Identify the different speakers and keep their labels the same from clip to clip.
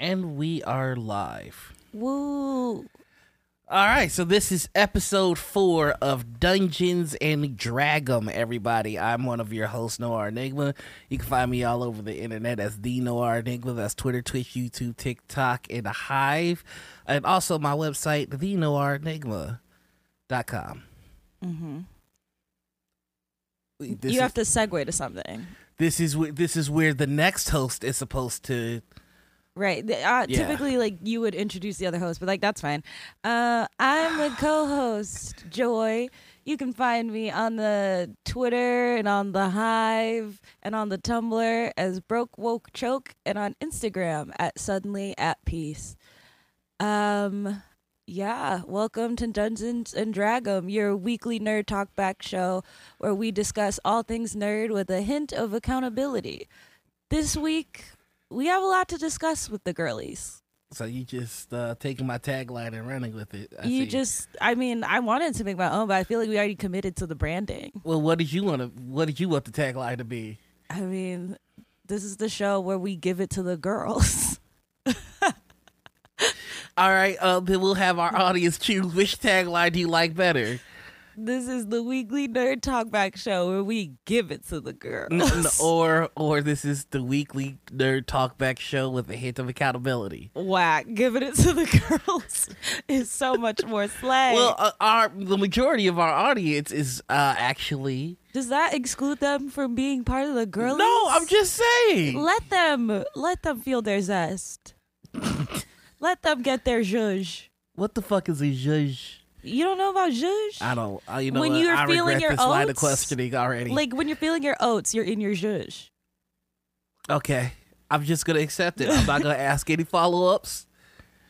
Speaker 1: And we are live.
Speaker 2: Woo.
Speaker 1: All right, so this is episode four of Dungeons and Dragum, everybody. I'm one of your hosts, Noir Enigma. You can find me all over the internet as the Noir Enigma. That's Twitter, Twitch, YouTube, TikTok, and a Hive. And also my website, thenoirenigma.com.
Speaker 2: Mm-hmm.
Speaker 1: This
Speaker 2: you
Speaker 1: is,
Speaker 2: have to segue to something.
Speaker 1: this is this is where the next host is supposed to
Speaker 2: Right. Uh,
Speaker 1: Yeah.
Speaker 2: Typically, like you would introduce the other host, but like that's fine. Uh, I'm the co-host, Joy. You can find me on the Twitter and on the Hive and on the Tumblr as Broke Woke Choke and on Instagram at Suddenly at Peace. Um, yeah. Welcome to Dungeons and Dragum, your weekly nerd talk back show where we discuss all things nerd with a hint of accountability. This week, we have a lot to discuss with the girlies.
Speaker 1: so you just uh taking my tagline and running with it. I
Speaker 2: you
Speaker 1: see.
Speaker 2: just, I mean, I wanted to make my own, but I feel like we already committed to the branding.
Speaker 1: Well, what did you want to? What did you want the tagline to be?
Speaker 2: I mean, this is the show where we give it to the girls.
Speaker 1: All right, uh, then we'll have our audience choose which tagline do you like better.
Speaker 2: This is the weekly nerd talkback show where we give it to the girls.
Speaker 1: N- or or this is the weekly nerd talkback show with a hint of accountability.
Speaker 2: Whack, giving it to the girls is so much more slay.
Speaker 1: Well, uh, our the majority of our audience is uh actually
Speaker 2: Does that exclude them from being part of the girlies?
Speaker 1: no. I'm just saying.
Speaker 2: let them let them feel their zest. let them get their zhuzh.
Speaker 1: What the fuck is a zhuzh?
Speaker 2: You don't know about zhuzh?
Speaker 1: I don't. Uh, you know
Speaker 2: When
Speaker 1: what?
Speaker 2: you're
Speaker 1: I
Speaker 2: feeling your
Speaker 1: this line of
Speaker 2: oats,
Speaker 1: questioning already.
Speaker 2: Like when you're feeling your oats, you're in your zhuzh.
Speaker 1: okay, I'm just gonna accept it. I'm not gonna ask any follow ups.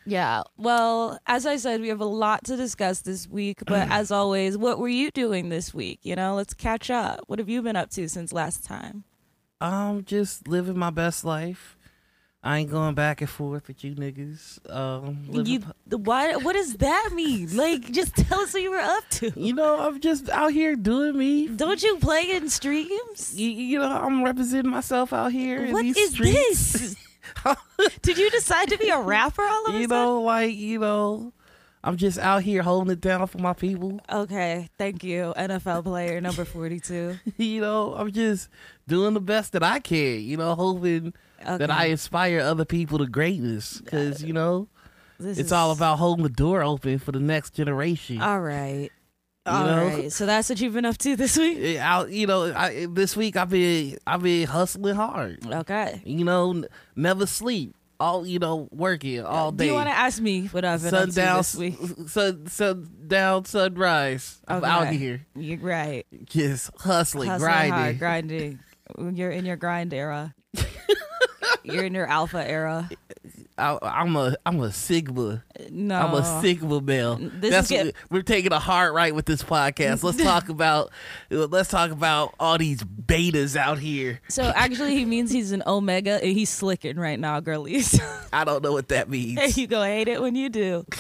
Speaker 2: Yeah. Well, as I said, we have a lot to discuss this week, but as always, what were you doing this week? You know, let's catch up. What have you been up to since last time?
Speaker 1: I'm just living my best life. I ain't going back and forth with you niggas. Um,
Speaker 2: You the what what does that mean? Like just tell us what you were up to.
Speaker 1: you know, I'm just out here doing me.
Speaker 2: Don't you play in streams?
Speaker 1: You, you know, I'm representing myself out here in these
Speaker 2: is
Speaker 1: streets.
Speaker 2: this? Did you decide to be a rapper all of a
Speaker 1: you know, like you know, I'm just out here holding it down for my people.
Speaker 2: Okay, thank you, NFL player number forty-two.
Speaker 1: you know, I'm just doing the best that I can. You know, hoping that I inspire other people to greatness. Because you know,
Speaker 2: This
Speaker 1: it's
Speaker 2: is-
Speaker 1: all about holding the door open for the next generation.
Speaker 2: All right,
Speaker 1: You
Speaker 2: all
Speaker 1: know?
Speaker 2: right. So that's what you've been up to this week.
Speaker 1: I, you know, I, this week I've been I've been hustling hard.
Speaker 2: Okay.
Speaker 1: You know, n- never sleep. All you know, working all day.
Speaker 2: Do you want to ask me what I've been up to
Speaker 1: sundown,
Speaker 2: this week?
Speaker 1: sun, sundown, sunrise. I'm
Speaker 2: Okay.
Speaker 1: out here
Speaker 2: You're right.
Speaker 1: just hustling,
Speaker 2: Hustling
Speaker 1: grinding.
Speaker 2: hard, grinding. You're in your grind era. You're in your alpha era.
Speaker 1: I, I'm a I'm a sigma.
Speaker 2: No,
Speaker 1: I'm a sigma male.
Speaker 2: This
Speaker 1: That's
Speaker 2: get-
Speaker 1: we're taking a hard right with this podcast. Let's talk about let's talk about all these betas out here.
Speaker 2: So actually, he means he's an omega, and he's slicking right now, girlies.
Speaker 1: I don't know what that means.
Speaker 2: and you go hate it when you do.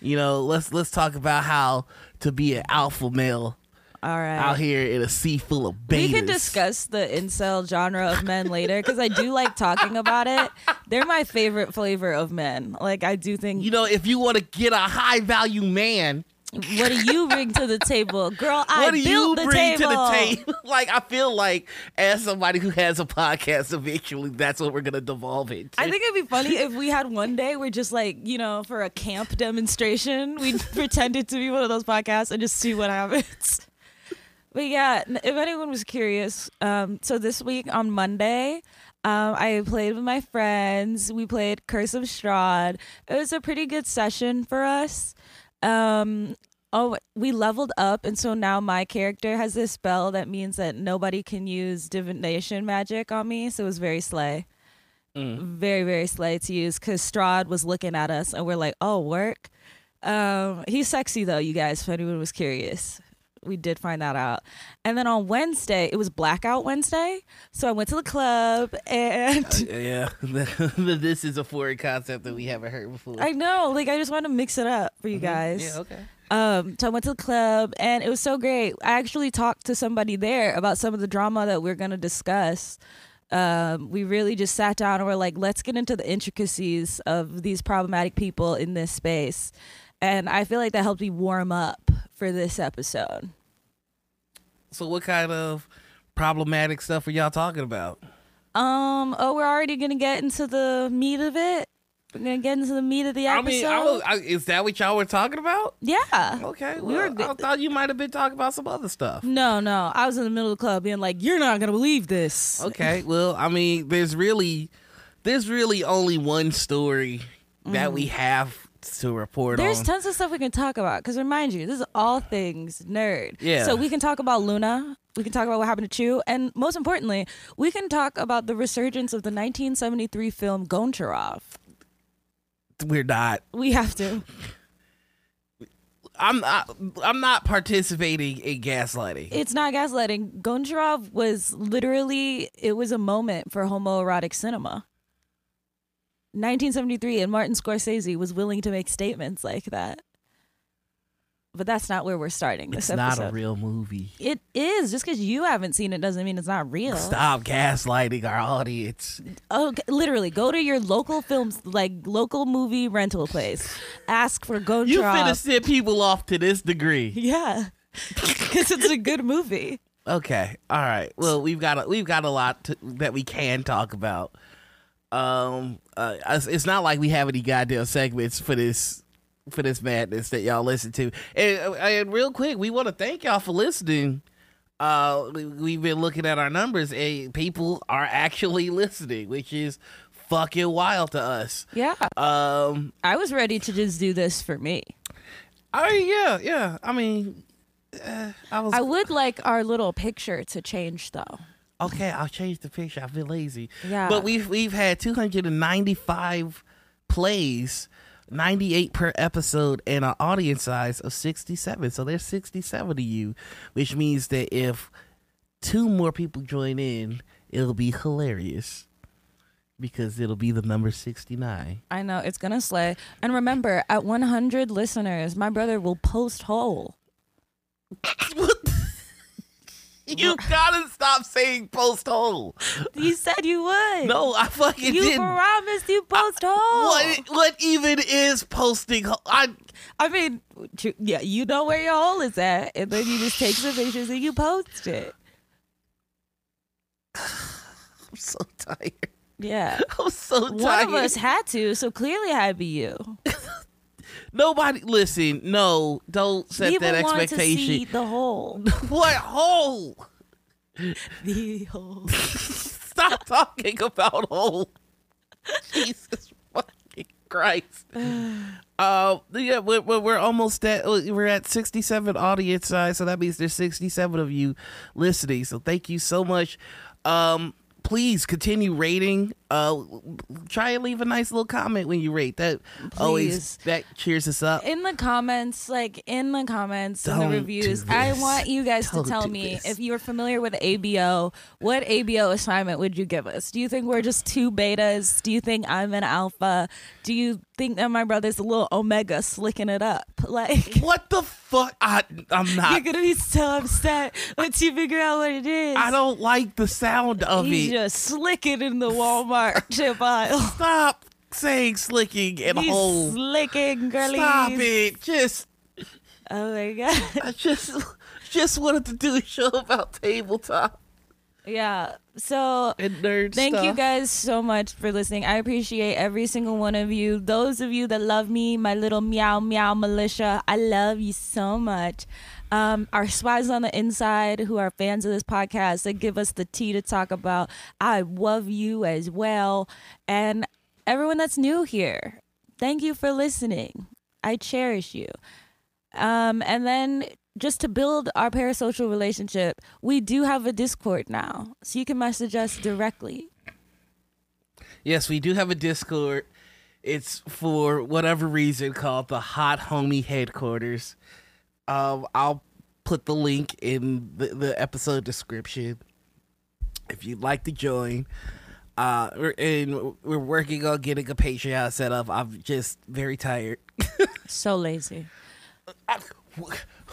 Speaker 1: You know, let's let's talk about how to be an alpha male
Speaker 2: All right.
Speaker 1: out here in a sea full of betas.
Speaker 2: We can discuss the incel genre of men later because I do like talking about it. They're my favorite flavor of men. Like I do think.
Speaker 1: You know, if you want to get a high value man,
Speaker 2: what do you bring to the table, girl? I
Speaker 1: what do you
Speaker 2: the
Speaker 1: bring
Speaker 2: table.
Speaker 1: to the table? like, I feel like as somebody who has a podcast, eventually that's what we're gonna devolve into.
Speaker 2: I think it'd be funny if we had one day where just like, you know, for a camp demonstration, we pretended to be one of those podcasts and just see what happens. But yeah, if anyone was curious, um, so this week on Monday, um, I played with my friends. We played Curse of Strahd. It was a pretty good session for us. Um, oh, we leveled up, and so now my character has this spell that means that nobody can use divination magic on me. So it was very slay very very slay to use because Strahd was looking at us and we're like, oh, work. Um, he's sexy though, you guys. If anyone was curious, we did find that out. And then on Wednesday, it was Blackout Wednesday, so I went to the club and.
Speaker 1: yeah, this is a foreign concept that we haven't heard before.
Speaker 2: I know, like I just want to mix it up for you guys.
Speaker 1: Mm-hmm. yeah, okay.
Speaker 2: Um, so I went to the club and it was so great. I actually talked to somebody there about some of the drama that we're gonna discuss. Um, we really just sat down and we're like, let's get into the intricacies of these problematic people in this space. And I feel like that helped me warm up for this episode.
Speaker 1: So, what kind of problematic stuff are y'all talking about?
Speaker 2: Um, oh, we're already gonna get into the meat of it. We're gonna get into the meat of the
Speaker 1: I
Speaker 2: episode.
Speaker 1: mean, I was, I, is that what y'all were talking about?
Speaker 2: yeah.
Speaker 1: Okay,
Speaker 2: We
Speaker 1: well,
Speaker 2: were
Speaker 1: I thought you might have been talking about some other stuff.
Speaker 2: No, no. I was in the middle of the club being like, "You're not gonna believe this."
Speaker 1: Okay, well, I mean, there's really, there's really only one story that we have to report.
Speaker 2: There's
Speaker 1: on.
Speaker 2: tons of stuff we can talk about. Because remind you, this is all things nerd.
Speaker 1: Yeah.
Speaker 2: So we can talk about Luna. We can talk about what happened to Chew, and most importantly, we can talk about the resurgence of the 1973 film Goncharov.
Speaker 1: we're not.
Speaker 2: We have to.
Speaker 1: I'm not. I'm not participating in gaslighting.
Speaker 2: It's not gaslighting. Goncharov was literally. It was a moment for homoerotic cinema. 1973, and Martin Scorsese was willing to make statements like that. But that's not where we're starting this
Speaker 1: it's not a real movie.
Speaker 2: It is. Just because you haven't seen it doesn't mean it's not real.
Speaker 1: Stop gaslighting our audience.
Speaker 2: Oh, literally, go to your local films, like local movie rental place. Ask for Goncharov.
Speaker 1: You finna send people off to this degree.
Speaker 2: Yeah, because it's a good movie.
Speaker 1: Okay. All right. Well, we've got a, we've got a lot to, that we can talk about. Um, uh, it's- not like we have any goddamn segments for this for this madness that y'all listen to. And, and real quick, we want to thank y'all for listening. Uh, we- we've been looking at our numbers, and people are actually listening, which is fucking wild to us.
Speaker 2: Yeah,
Speaker 1: Um,
Speaker 2: I was ready to just do this for me.
Speaker 1: I mean, yeah, yeah. I mean, uh, I was
Speaker 2: I would like our little picture to change though.
Speaker 1: Okay, I'll change the picture. I've been lazy.
Speaker 2: Yeah.
Speaker 1: But we've we've had 295 plays, 98 per episode, and an audience size of 67. So there's 67 of you, which means that if two more people join in, it'll be hilarious because it'll be the number 69.
Speaker 2: I know it's gonna slay. And remember, at 100 listeners, my brother will post whole.
Speaker 1: you gotta stop saying post hole.
Speaker 2: You said you would.
Speaker 1: No, I fucking
Speaker 2: you
Speaker 1: didn't.
Speaker 2: You promised you post whole.
Speaker 1: What what even is posting? ho- I
Speaker 2: I mean, yeah, you know where your hole is at, and then you just take some pictures and you post it.
Speaker 1: I'm so tired.
Speaker 2: Yeah.
Speaker 1: I'm so tired.
Speaker 2: One of us had to, so clearly had to be you.
Speaker 1: Nobody listen. No, don't set
Speaker 2: People
Speaker 1: that
Speaker 2: wanted to see
Speaker 1: expectation.
Speaker 2: the hole.
Speaker 1: What hole?
Speaker 2: the hole.
Speaker 1: Stop talking about hole. Jesus fucking Christ. Uh, yeah, we're, we're we're almost at we're at 67 audience size, so that means there's 67 of you listening. So thank you so much. Um, please continue rating. Uh, try and leave a nice little comment when you rate. That always that cheers us up.
Speaker 2: In the comments, like in the comments
Speaker 1: Don't
Speaker 2: the reviews, I want you guys
Speaker 1: Don't
Speaker 2: to tell me
Speaker 1: this.
Speaker 2: if you are familiar with ABO, what ABO assignment would you give us? Do you think we're just two betas? Do you think I'm an alpha? Do you think that my brother's a little omega slicking it up? Like
Speaker 1: What the fuck? I I'm not.
Speaker 2: you're gonna be so upset once you figure out what it is.
Speaker 1: I don't like the sound of
Speaker 2: He's
Speaker 1: it.
Speaker 2: just slicking in the Walmart chip aisle.
Speaker 1: Stop saying slicking and
Speaker 2: He's
Speaker 1: hole.
Speaker 2: slicking, girlies.
Speaker 1: Stop it. Just
Speaker 2: Oh my god.
Speaker 1: I just just wanted to do a show about tabletop
Speaker 2: yeah. So Thank you guys so much for listening. I appreciate every single one of you. Those of you that love me, my little meow meow militia, I love you so much. Um, our spies on the inside who are fans of this podcast that give us the tea to talk about. I love you as well. And everyone that's new here, thank you for listening. I cherish you. Um, and then just to build our parasocial relationship, we do have a Discord now. So you can message us directly.
Speaker 1: Yes, we do have a Discord. It's for whatever reason called the Hot Homie Headquarters. Um, I'll put the link in the, the episode description if you'd like to join. Uh, we're, and we're working on getting a Patreon set up. I'm just very tired.
Speaker 2: So lazy.
Speaker 1: I-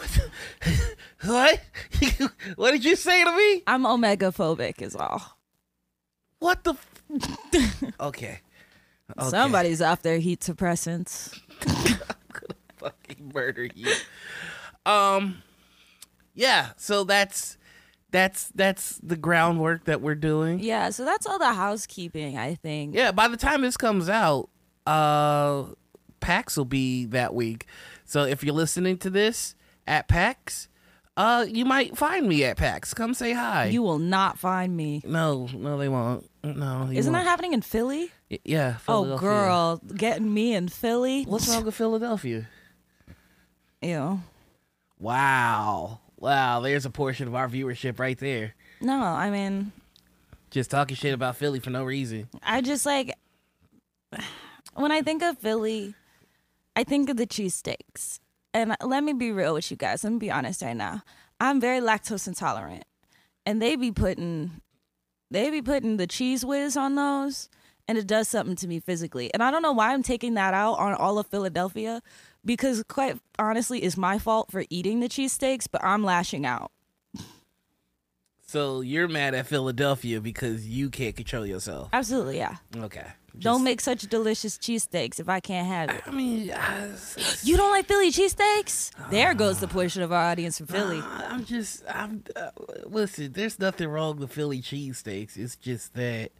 Speaker 1: what? what did you say to me?
Speaker 2: I'm omega phobic is all.
Speaker 1: What the? F- okay. okay.
Speaker 2: Somebody's off their heat suppressants.
Speaker 1: I'm gonna fucking murder you. Um, yeah. So that's that's that's the groundwork that we're doing.
Speaker 2: Yeah, so that's all the housekeeping, I think.
Speaker 1: Yeah. By the time this comes out, uh, PAX will be that week. So if you're listening to this at PAX, uh, you might find me at PAX. Come say hi.
Speaker 2: You will not find me.
Speaker 1: no, no, they won't. No,
Speaker 2: Isn't that
Speaker 1: won't.
Speaker 2: happening in Philly?
Speaker 1: Y- yeah.
Speaker 2: Oh, girl, getting me in Philly.
Speaker 1: What's wrong with Philadelphia?
Speaker 2: Ew.
Speaker 1: Wow. Wow. There's a portion of our viewership right there.
Speaker 2: No, I mean,
Speaker 1: Just talking shit about Philly for no reason.
Speaker 2: I just like when I think of Philly, I think of the cheesesteaks. And let me be real with you guys. Let me be honest right now. I'm very lactose intolerant. And they be putting they be putting the Cheez Whiz on those and it does something to me physically. And I don't know why I'm taking that out on all of Philadelphia because quite honestly it's my fault for eating the cheesesteaks, but I'm lashing out.
Speaker 1: So you're mad at Philadelphia because you can't control yourself.
Speaker 2: Absolutely, yeah.
Speaker 1: Okay.
Speaker 2: Don't make such delicious cheesesteaks if I can't have it.
Speaker 1: I mean, I,
Speaker 2: You don't like Philly cheesesteaks? There goes the portion of our audience from Philly.
Speaker 1: I'm just. I'm. Uh, listen, there's nothing wrong with Philly cheesesteaks. It's just that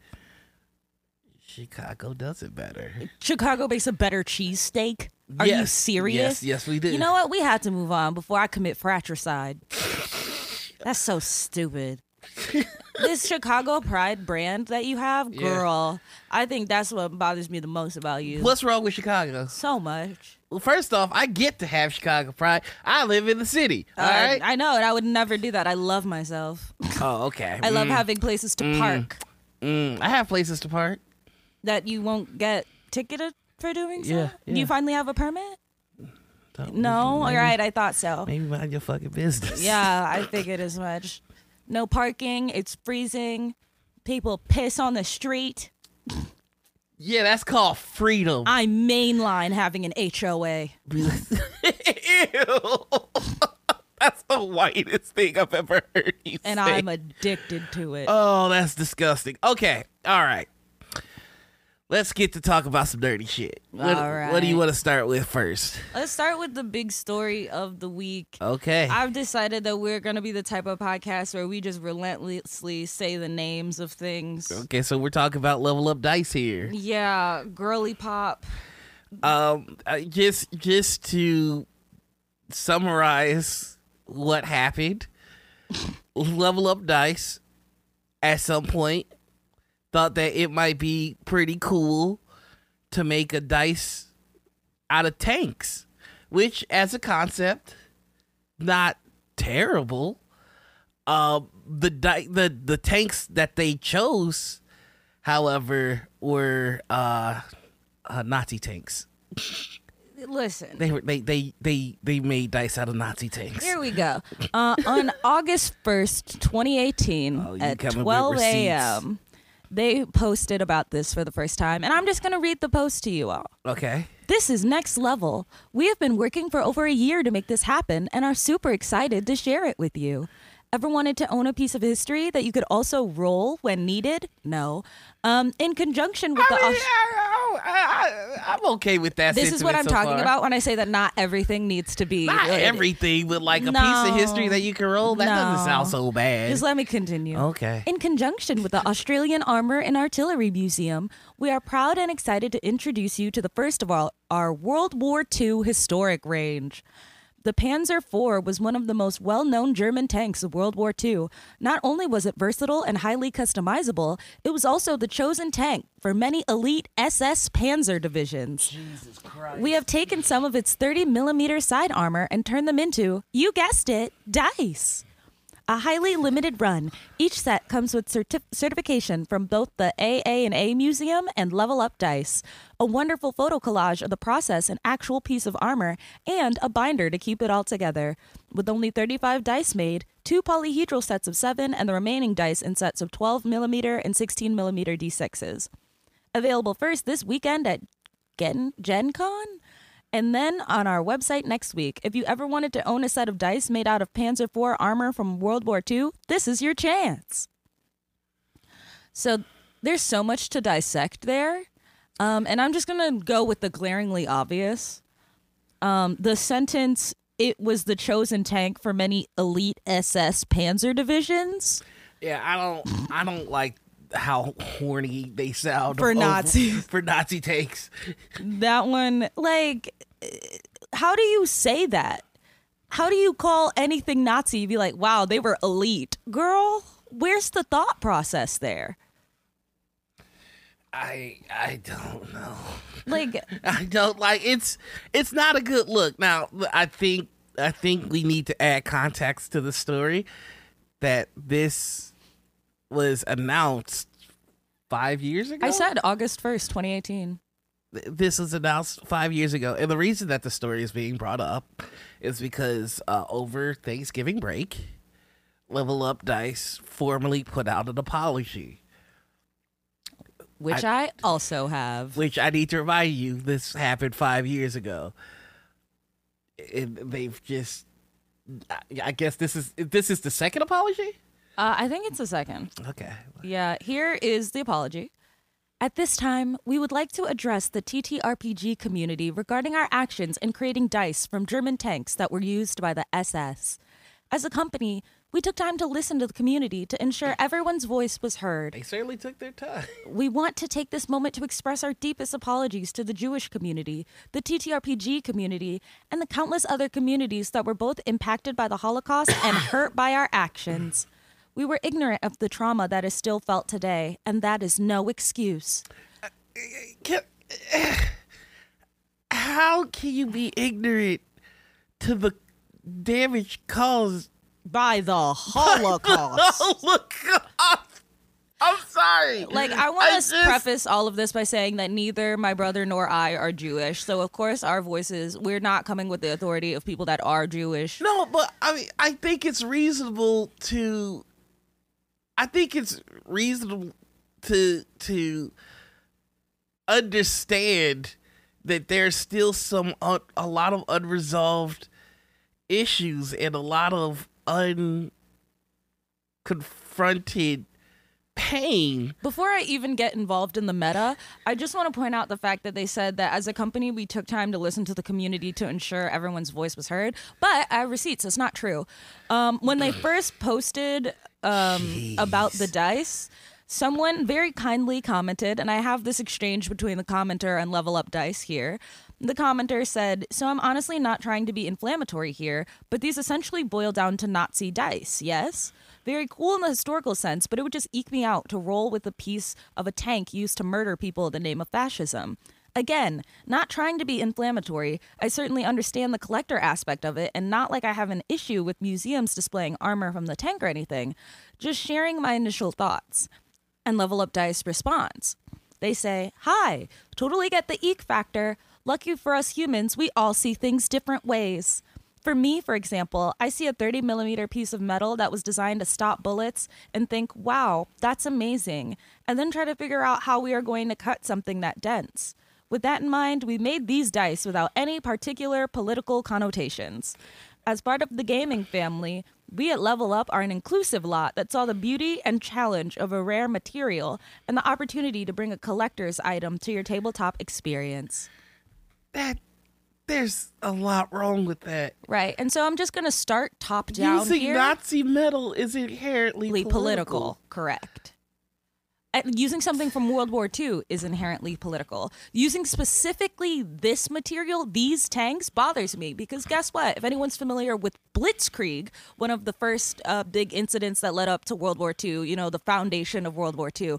Speaker 1: Chicago does it better.
Speaker 2: Chicago makes a better cheesesteak. Are you serious?
Speaker 1: Yes, yes, we do.
Speaker 2: You know what? We had to move on before I commit fratricide. That's so stupid. this Chicago Pride brand that you have,
Speaker 1: Yeah.
Speaker 2: girl, I think that's what bothers me the most about you.
Speaker 1: What's wrong with Chicago?
Speaker 2: so much.
Speaker 1: Well, first off, I get to have Chicago pride. I live in the city. All
Speaker 2: Uh,
Speaker 1: right.
Speaker 2: I know, and I would never do that. I love myself.
Speaker 1: oh, okay.
Speaker 2: I love
Speaker 1: Mm,
Speaker 2: having places to park
Speaker 1: mm, I have places to park.
Speaker 2: that you won't get ticketed for doing so.
Speaker 1: Yeah,
Speaker 2: Do
Speaker 1: yeah.
Speaker 2: you finally have a permit?
Speaker 1: Don't-
Speaker 2: No, all right, I thought so.
Speaker 1: Maybe mind your fucking business.
Speaker 2: Yeah, I figured as much. No parking. It's freezing. People piss on the street.
Speaker 1: Yeah, that's called freedom.
Speaker 2: I'm mainline having an HOA.
Speaker 1: Ew. that's the whitest thing I've ever heard you
Speaker 2: And
Speaker 1: say.
Speaker 2: I'm addicted to it.
Speaker 1: oh, that's disgusting. Okay, all right. Let's get to talk about some dirty shit. What, what do you want to start with first?
Speaker 2: Let's start with the big story of the week.
Speaker 1: Okay.
Speaker 2: I've decided that we're going to be the type of podcast where we just relentlessly say the names of things.
Speaker 1: okay, so we're talking about level up dice here.
Speaker 2: Yeah, girly pop.
Speaker 1: Um, just just to summarize what happened, level up dice at some point thought that it might be pretty cool to make a dice out of tanks, which as a concept, not terrible. Um, the di- the the tanks that they chose, however, were uh, uh Nazi tanks.
Speaker 2: Listen.
Speaker 1: They were they they they they made dice out of Nazi tanks.
Speaker 2: Here we go. Uh, on August 1st, 2018,
Speaker 1: Oh,
Speaker 2: at 12 a.m., they posted about this for the first time. And I'm just going to read the post to you all.
Speaker 1: Okay.
Speaker 2: This is next level. We have been working for over a year to make this happen and are super excited to share it with you. Ever wanted to own a piece of history that you could also roll when needed? No. Um, in conjunction with the.
Speaker 1: Mean, I, am okay with that.
Speaker 2: this is what I'm
Speaker 1: so
Speaker 2: talking
Speaker 1: far.
Speaker 2: about when I say that not everything needs to be.
Speaker 1: Not
Speaker 2: related.
Speaker 1: everything, but like a piece of history that you can roll. That doesn't sound so bad.
Speaker 2: Just let me continue.
Speaker 1: Okay.
Speaker 2: In conjunction with the Australian Armour and Artillery Museum, we are proud and excited to introduce you to the first of all our World War II historic range. The Panzer IV was one of the most well known German tanks of World War II. Not only was it versatile and highly customizable, it was also the chosen tank for many elite SS Panzer divisions.
Speaker 1: Jesus Christ.
Speaker 2: We have taken some of its 30 millimeter side armor and turned them into, you guessed it, dice. A highly limited run. Each set comes with certif- certification from both the AA and A Museum and Level Up Dice, a wonderful photo collage of the process, an actual piece of armor, and a binder to keep it all together. With only 35 dice made, two polyhedral sets of 7 and the remaining dice in sets of 12 millimeter and 16 millimeter D6s. Available first this weekend at Gen, Gen Con? And then on our website next week. If you ever wanted to own a set of dice made out of Panzer IV armor from World War II, this is your chance. So there's so much to dissect there. Um, and I'm just going to go with the glaringly obvious. Um, the sentence, it was the chosen tank for many elite SS panzer divisions.
Speaker 1: Yeah, I don't I don't like how horny they sound
Speaker 2: For Nazis.
Speaker 1: for Nazi takes.
Speaker 2: That one, like, how do you say that? How do you call anything Nazi? You'd Be like, wow, they were elite. Girl, where's the thought process there?
Speaker 1: I I don't know.
Speaker 2: Like,
Speaker 1: I don't like it's it's not a good look. Now, I think I think we need to add context to the story that this was announced 5 years ago.
Speaker 2: I said August 1st, 2018.
Speaker 1: this was announced five years ago, and the reason that the story is being brought up is because uh, over Thanksgiving break, Level Up Dice formally put out an apology,
Speaker 2: Which I, also have.
Speaker 1: which I need to remind you this happened five years ago. And they've just, I- I guess this is this is the second apology.
Speaker 2: Uh, I think it's the second.
Speaker 1: Okay,
Speaker 2: Yeah, here is the apology. At this time, we would like to address the TTRPG community regarding our actions in creating dice from German tanks that were used by the SS. As a company, we took time to listen to the community to ensure everyone's voice was heard.
Speaker 1: they certainly took their time.
Speaker 2: We want to take this moment to express our deepest apologies to the Jewish community, the TTRPG community, and the countless other communities that were both impacted by the Holocaust and hurt by our actions. We were ignorant of the trauma that is still felt today, and that is no excuse.
Speaker 1: Can, how can you be ignorant to the damage caused
Speaker 2: By the Holocaust.
Speaker 1: Oh, look. I'm sorry.
Speaker 2: Like, I want to
Speaker 1: just-
Speaker 2: preface all of this by saying that neither my brother nor I are Jewish. So, of course, our voices, we're not coming with the authority of people that are Jewish.
Speaker 1: No, but I mean, I think it's reasonable to. I think it's reasonable to to understand that there's still some un, a lot of unresolved issues and a lot of unconfronted pain.
Speaker 2: Before I even get involved in the meta, I just want to point out the fact that they said that as a company, we took time to listen to the community to ensure everyone's voice was heard. But I have receipts. It's not true. Um, when they first posted um, about the dice, someone very kindly commented, and I have this exchange between the commenter and Level Up Dice here. The commenter said, So I'm honestly not trying to be inflammatory here, but these essentially boil down to Nazi dice, yes? Very cool in the historical sense, but it would just eke me out to roll with a piece of a tank used to murder people in the name of fascism. Again, not trying to be inflammatory, I certainly understand the collector aspect of it, and not like I have an issue with museums displaying armor from the tank or anything, just sharing my initial thoughts. And Level Up Dice responds. They say, Hi, totally get the eek factor. Lucky for us humans, we all see things different ways. For me, for example, I see a 30 millimeter piece of metal that was designed to stop bullets and think, wow, that's amazing, and then try to figure out how we are going to cut something that dense. With that in mind, we made these dice without any particular political connotations. As part of the gaming family, we at Level Up are an inclusive lot that saw the beauty and challenge of a rare material and the opportunity to bring a collector's item to your tabletop experience.
Speaker 1: That there's a lot wrong with that.
Speaker 2: Right. And so I'm just going to start top down
Speaker 1: Using
Speaker 2: here.
Speaker 1: Nazi metal is inherently
Speaker 2: Inherently political. Correct. And using something from World War II is inherently political. Using specifically this material, these tanks, bothers me because guess what? If anyone's familiar with Blitzkrieg, one of the first uh, big incidents that led up to World War II, you know, the foundation of World War II,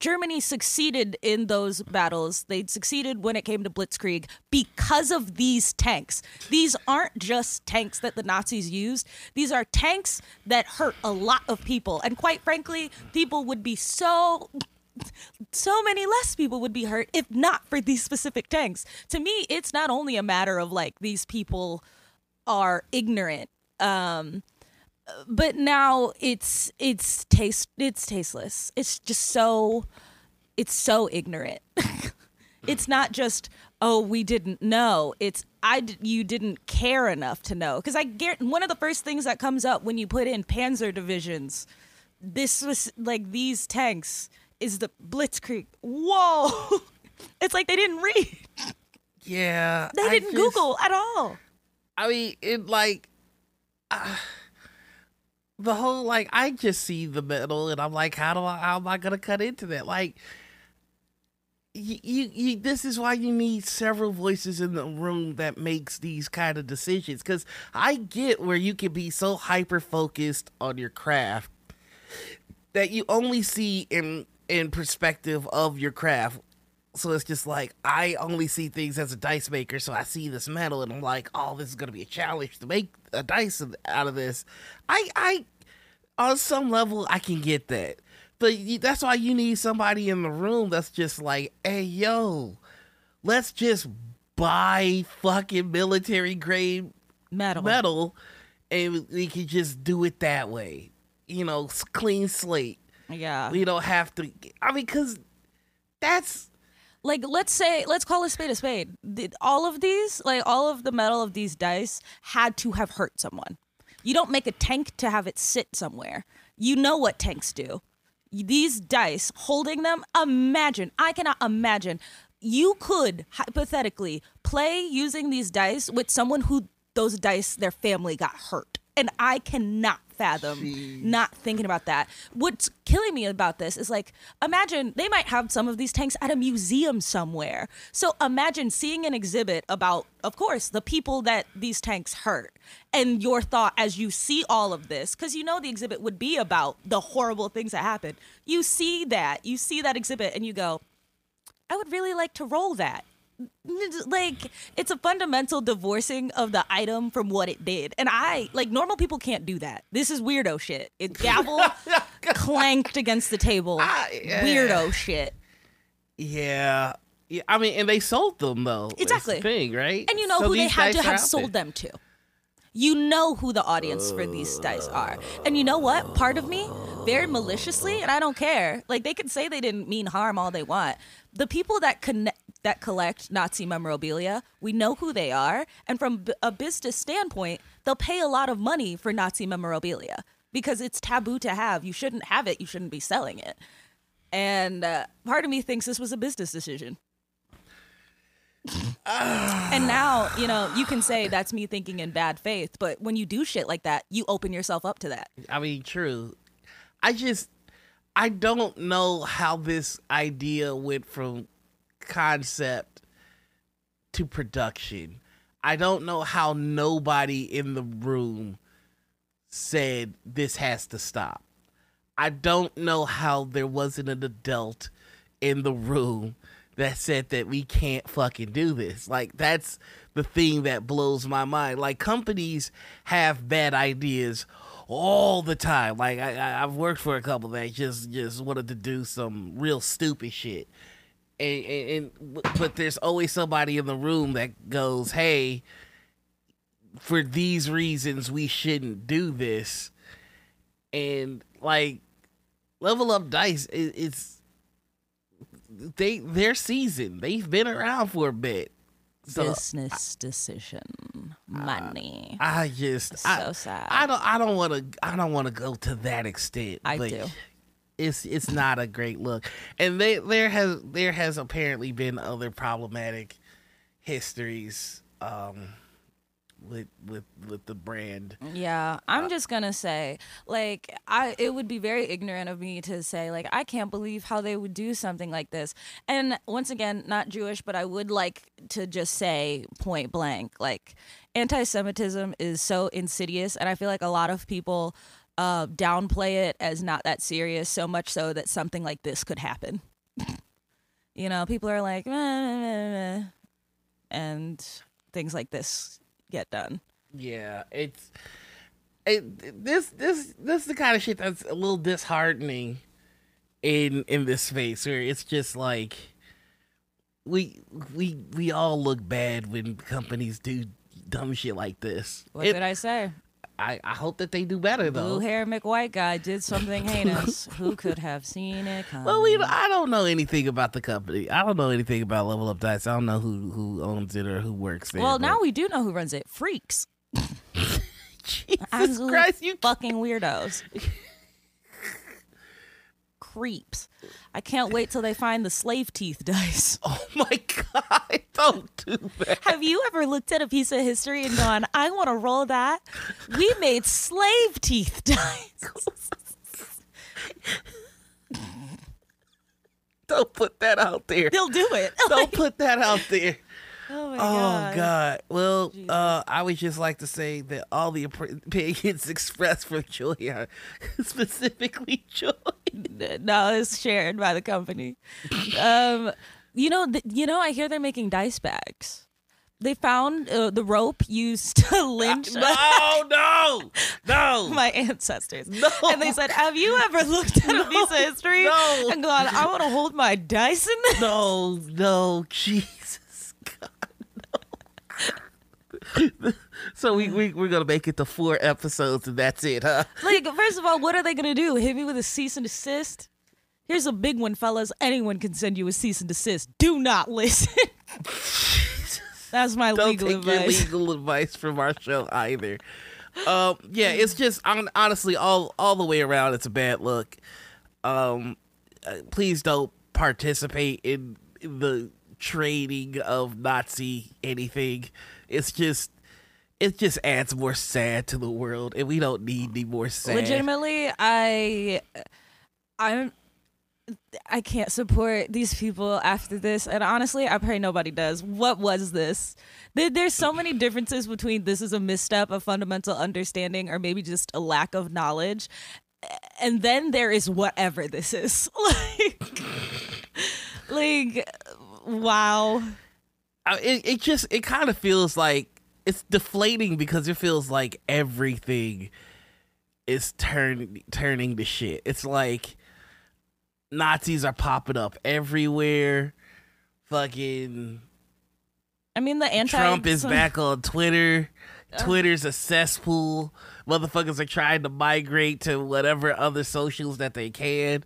Speaker 2: Germany succeeded in those battles. They succeeded when it came to Blitzkrieg because of these tanks. These aren't just tanks that the Nazis used. These are tanks that hurt a lot of people. And quite frankly, people would be so so many less people would be hurt if not for these specific tanks. To me, it's not only a matter of like these people are ignorant. Um but now it's it's taste it's tasteless. It's just so it's so ignorant. it's not just oh we didn't know. It's I you didn't care enough to know because I get one of the first things that comes up when you put in Panzer divisions. This was like these tanks is the Blitzkrieg. Whoa. it's like they didn't read.
Speaker 1: Yeah,
Speaker 2: They didn't
Speaker 1: just-
Speaker 2: Google at all.
Speaker 1: I mean, it like uh, the whole like I just see the metal and I'm like, how do I? How am I gonna cut into that? Like, you, you, you this is why you need several voices in the room that makes these kind of decisions. Because I get where you can be so hyper focused on your craft that you only see in in perspective of your craft. So it's just like I only see things as a dice maker. So I see this metal and I'm like, oh, this is gonna be a challenge to make a dice out of this. I I on some level I can get that, but that's why you need somebody in the room that's just like, hey, yo, let's just buy fucking military grade
Speaker 2: Metal.
Speaker 1: metal, and we can just do it that way. You know, clean slate.
Speaker 2: Yeah.
Speaker 1: We don't have to. I mean, because that's
Speaker 2: like let's say let's call a spade a spade. The- all of these like all of the metal of these dice had to have hurt someone. You don't make a tank to have it sit somewhere. You know what tanks do. These dice holding them imagine i cannot imagine. You could hypothetically play using these dice with someone who those dice their family got hurt and i cannot fathom not thinking about that what's killing me about this is like imagine they might have some of these tanks at a museum somewhere so imagine seeing an exhibit about of course the people that these tanks hurt and your thought as you see all of this because you know the exhibit would be about the horrible things that happened. you see that you see that exhibit and you go I would really like to roll that. Like it's a fundamental divorcing of the item from what it did. And I like normal people can't do that. This is weirdo shit. It gavel clanked against the table.
Speaker 1: I- yeah.
Speaker 2: Weirdo shit.
Speaker 1: yeah. Yeah, I mean, and they sold them though. That's the
Speaker 2: Exactly.
Speaker 1: thing, right?
Speaker 2: And you know
Speaker 1: So
Speaker 2: who they had to have sold
Speaker 1: there.
Speaker 2: them to. You know who the audience for these dice are. And you know what? Part of me, very maliciously, and I don't care. Like they can say they didn't mean harm all they want. The people that connect that collect Nazi memorabilia, we know who they are, and from a business standpoint, they'll pay a lot of money for Nazi memorabilia because it's taboo to have. You shouldn't have it. You shouldn't be selling it. And uh, part of me thinks this was a business decision. And now, you know, you can say that's me thinking in bad faith, but when you do shit like that, you open yourself up to that.
Speaker 1: I mean, true. I just, I don't know how this idea went from concept to production. I don't know how nobody in the room said this has to stop. I don't know how there wasn't an adult in the room that said that we can't fucking do this. Like that's the thing that blows my mind. Like companies have bad ideas all the time. Like I, I've worked for a couple that just just wanted to do some real stupid shit. And, and, and but there's always somebody in the room that goes, "Hey, for these reasons we shouldn't do this." And like level up dice it, it's they they're seasoned. They've been around for a bit. So
Speaker 2: business decision. Money.
Speaker 1: I just
Speaker 2: So
Speaker 1: I,
Speaker 2: sad.
Speaker 1: I don't I don't want to I don't want to go to that extent.
Speaker 2: I
Speaker 1: but
Speaker 2: do.
Speaker 1: It's it's not a great look, and they there has there has apparently been other problematic histories um with with with the brand.
Speaker 2: Yeah, I'm just gonna say, like, I it would be very ignorant of me to say, like, I can't believe how they would do something like this. And once again, not Jewish, but I would like to just say point blank, like, anti-Semitism is so insidious, and I feel like a lot of people uh, downplay it as not that serious, so much so that something like this could happen. you know, people are like, meh, meh, meh, and things like this get done.
Speaker 1: Yeah, it's it, this this this is the kind of shit that's a little disheartening in in this space where it's just like we we we all look bad when companies do dumb shit like this.
Speaker 2: What
Speaker 1: It-
Speaker 2: did I say?
Speaker 1: I I hope that they do better though.
Speaker 2: Blue hair McWhite guy did something heinous. Who could have seen it coming?
Speaker 1: Well, we I don't know anything about the company. I don't know anything about Level Up Dice. I don't know who who owns it or who works there.
Speaker 2: Well,
Speaker 1: but-
Speaker 2: now we do know who runs it. Freaks.
Speaker 1: Jesus
Speaker 2: Absolute
Speaker 1: Christ, you
Speaker 2: fucking weirdos. creeps. I can't wait till they find the slave teeth dice.
Speaker 1: Oh my god! Don't do that.
Speaker 2: Have you ever looked at a piece of history and gone, I want to roll that? We made slave teeth dice.
Speaker 1: Don't put that out there.
Speaker 2: They'll do it.
Speaker 1: Don't put that out there.
Speaker 2: Oh my
Speaker 1: Oh
Speaker 2: god.
Speaker 1: God! Well, uh, I would just like to say that all the opinions expressed from are specifically Joy.
Speaker 2: No, it's shared by the company. um, you know, th- you know, I hear they're making dice bags. They found uh, the rope used to lynch
Speaker 1: No, no, no,
Speaker 2: my ancestors.
Speaker 1: no.
Speaker 2: And they said, "Have you ever looked at a piece of history
Speaker 1: no.
Speaker 2: and gone, I want to hold my dice in this?"
Speaker 1: no, no, Jesus God, no. so we, we we're gonna make it to four episodes and that's it, huh?
Speaker 2: Like, first of all, what are they gonna do? Hit me with a cease and desist? Here's a big one, fellas. Anyone can send you a cease and desist. Do not listen. That's my
Speaker 1: Don't
Speaker 2: legal
Speaker 1: take
Speaker 2: advice.
Speaker 1: your legal advice from our show either. Um, yeah, it's just hon- honestly all all the way around. It's a bad look. Um, uh, please don't participate in the trading of Nazi anything. It's just it just adds more sad to the world, and we don't need any more sad.
Speaker 2: Legitimately, I, I'm. I can't support these people after this, and honestly, I pray nobody does. What was this? There, there's so many differences between this is a misstep, a fundamental understanding, or maybe just a lack of knowledge, and then there is whatever this is. Like, like, wow.
Speaker 1: I- it it just it kind of feels like it's deflating because it feels like everything is turning turning to shit. It's like Nazis are popping up everywhere. Fucking
Speaker 2: I mean, the anti
Speaker 1: Trump is back on Twitter. Uh. Twitter's a cesspool. Motherfuckers are trying to migrate to whatever other socials that they can.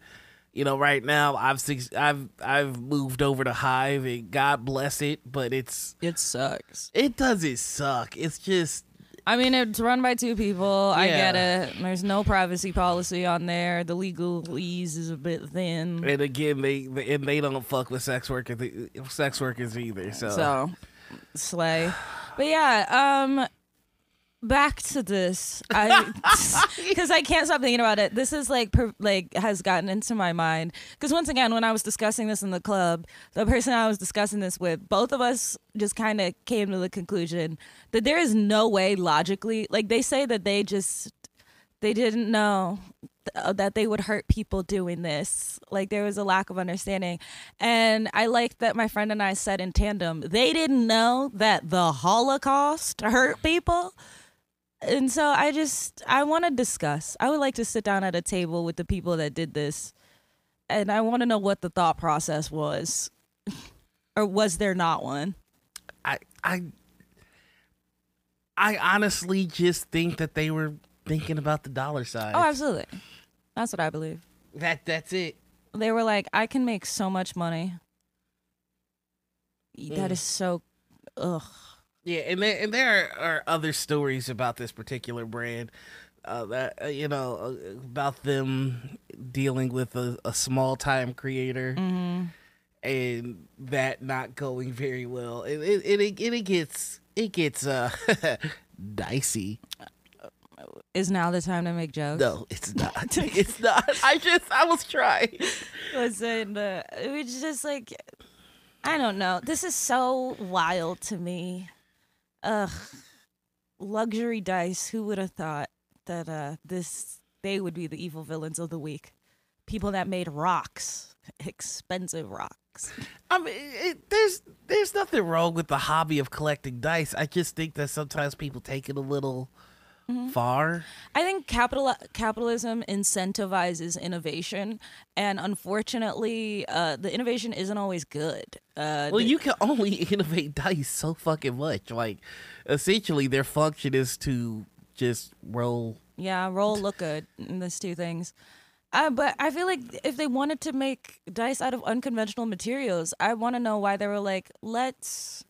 Speaker 1: You know, right now I've I've I've moved over to Hive and God bless it, but it's
Speaker 2: It sucks.
Speaker 1: it doesn't suck. It's just
Speaker 2: I mean, it's run by two people. I get it. There's no privacy policy on there. The legal legalese is a bit thin.
Speaker 1: and again they and they don't fuck with sex workers sex workers either. So,
Speaker 2: So, slay. But yeah, um, back to this. I because I can't stop thinking about it. This is like per, like has gotten into my mind. Because once again, when I was discussing this in the club, the person I was discussing this with, both of us just kind of came to the conclusion that there is no way logically, like they say that they just they didn't know th- uh, that they would hurt people doing this. Like there was a lack of understanding. And I like that my friend and I said in tandem, they didn't know that the Holocaust hurt people. And so I just I want to discuss. I would like to sit down at a table with the people that did this. And I want to know what the thought process was. or was there not one?
Speaker 1: I I I honestly just think that they were thinking about the dollar sign.
Speaker 2: Oh, absolutely. That's what I believe.
Speaker 1: that that's it.
Speaker 2: they were like, I can make so much money. That
Speaker 1: Mm.
Speaker 2: is so, ugh.
Speaker 1: Yeah, and there and there are other stories about this particular brand. Uh, that uh, you know uh, about them dealing with a, a small time creator
Speaker 2: Mm-hmm.
Speaker 1: and that not going very well. It it it, it, it gets it gets uh dicey.
Speaker 2: Is now the time to make jokes?
Speaker 1: No, it's not. it's not. I just I was trying.
Speaker 2: Listen, uh, it was just like, I don't know. This is so wild to me. Ugh. Luxury dice. Who would have thought that uh, this they would be the evil villains of the week? People that made rocks, expensive rocks.
Speaker 1: I mean, it, there's there's nothing wrong with the hobby of collecting dice. I just think that sometimes people take it a little far.
Speaker 2: I think capital capitalism incentivizes innovation, and unfortunately, uh, the innovation isn't always good. Uh,
Speaker 1: Well,
Speaker 2: the-
Speaker 1: you can only innovate dice so fucking much. Like, essentially, their function is to just roll.
Speaker 2: yeah, roll look good. in Those two things. Uh, but I feel like if they wanted to make dice out of unconventional materials, I want to know why they were like, let's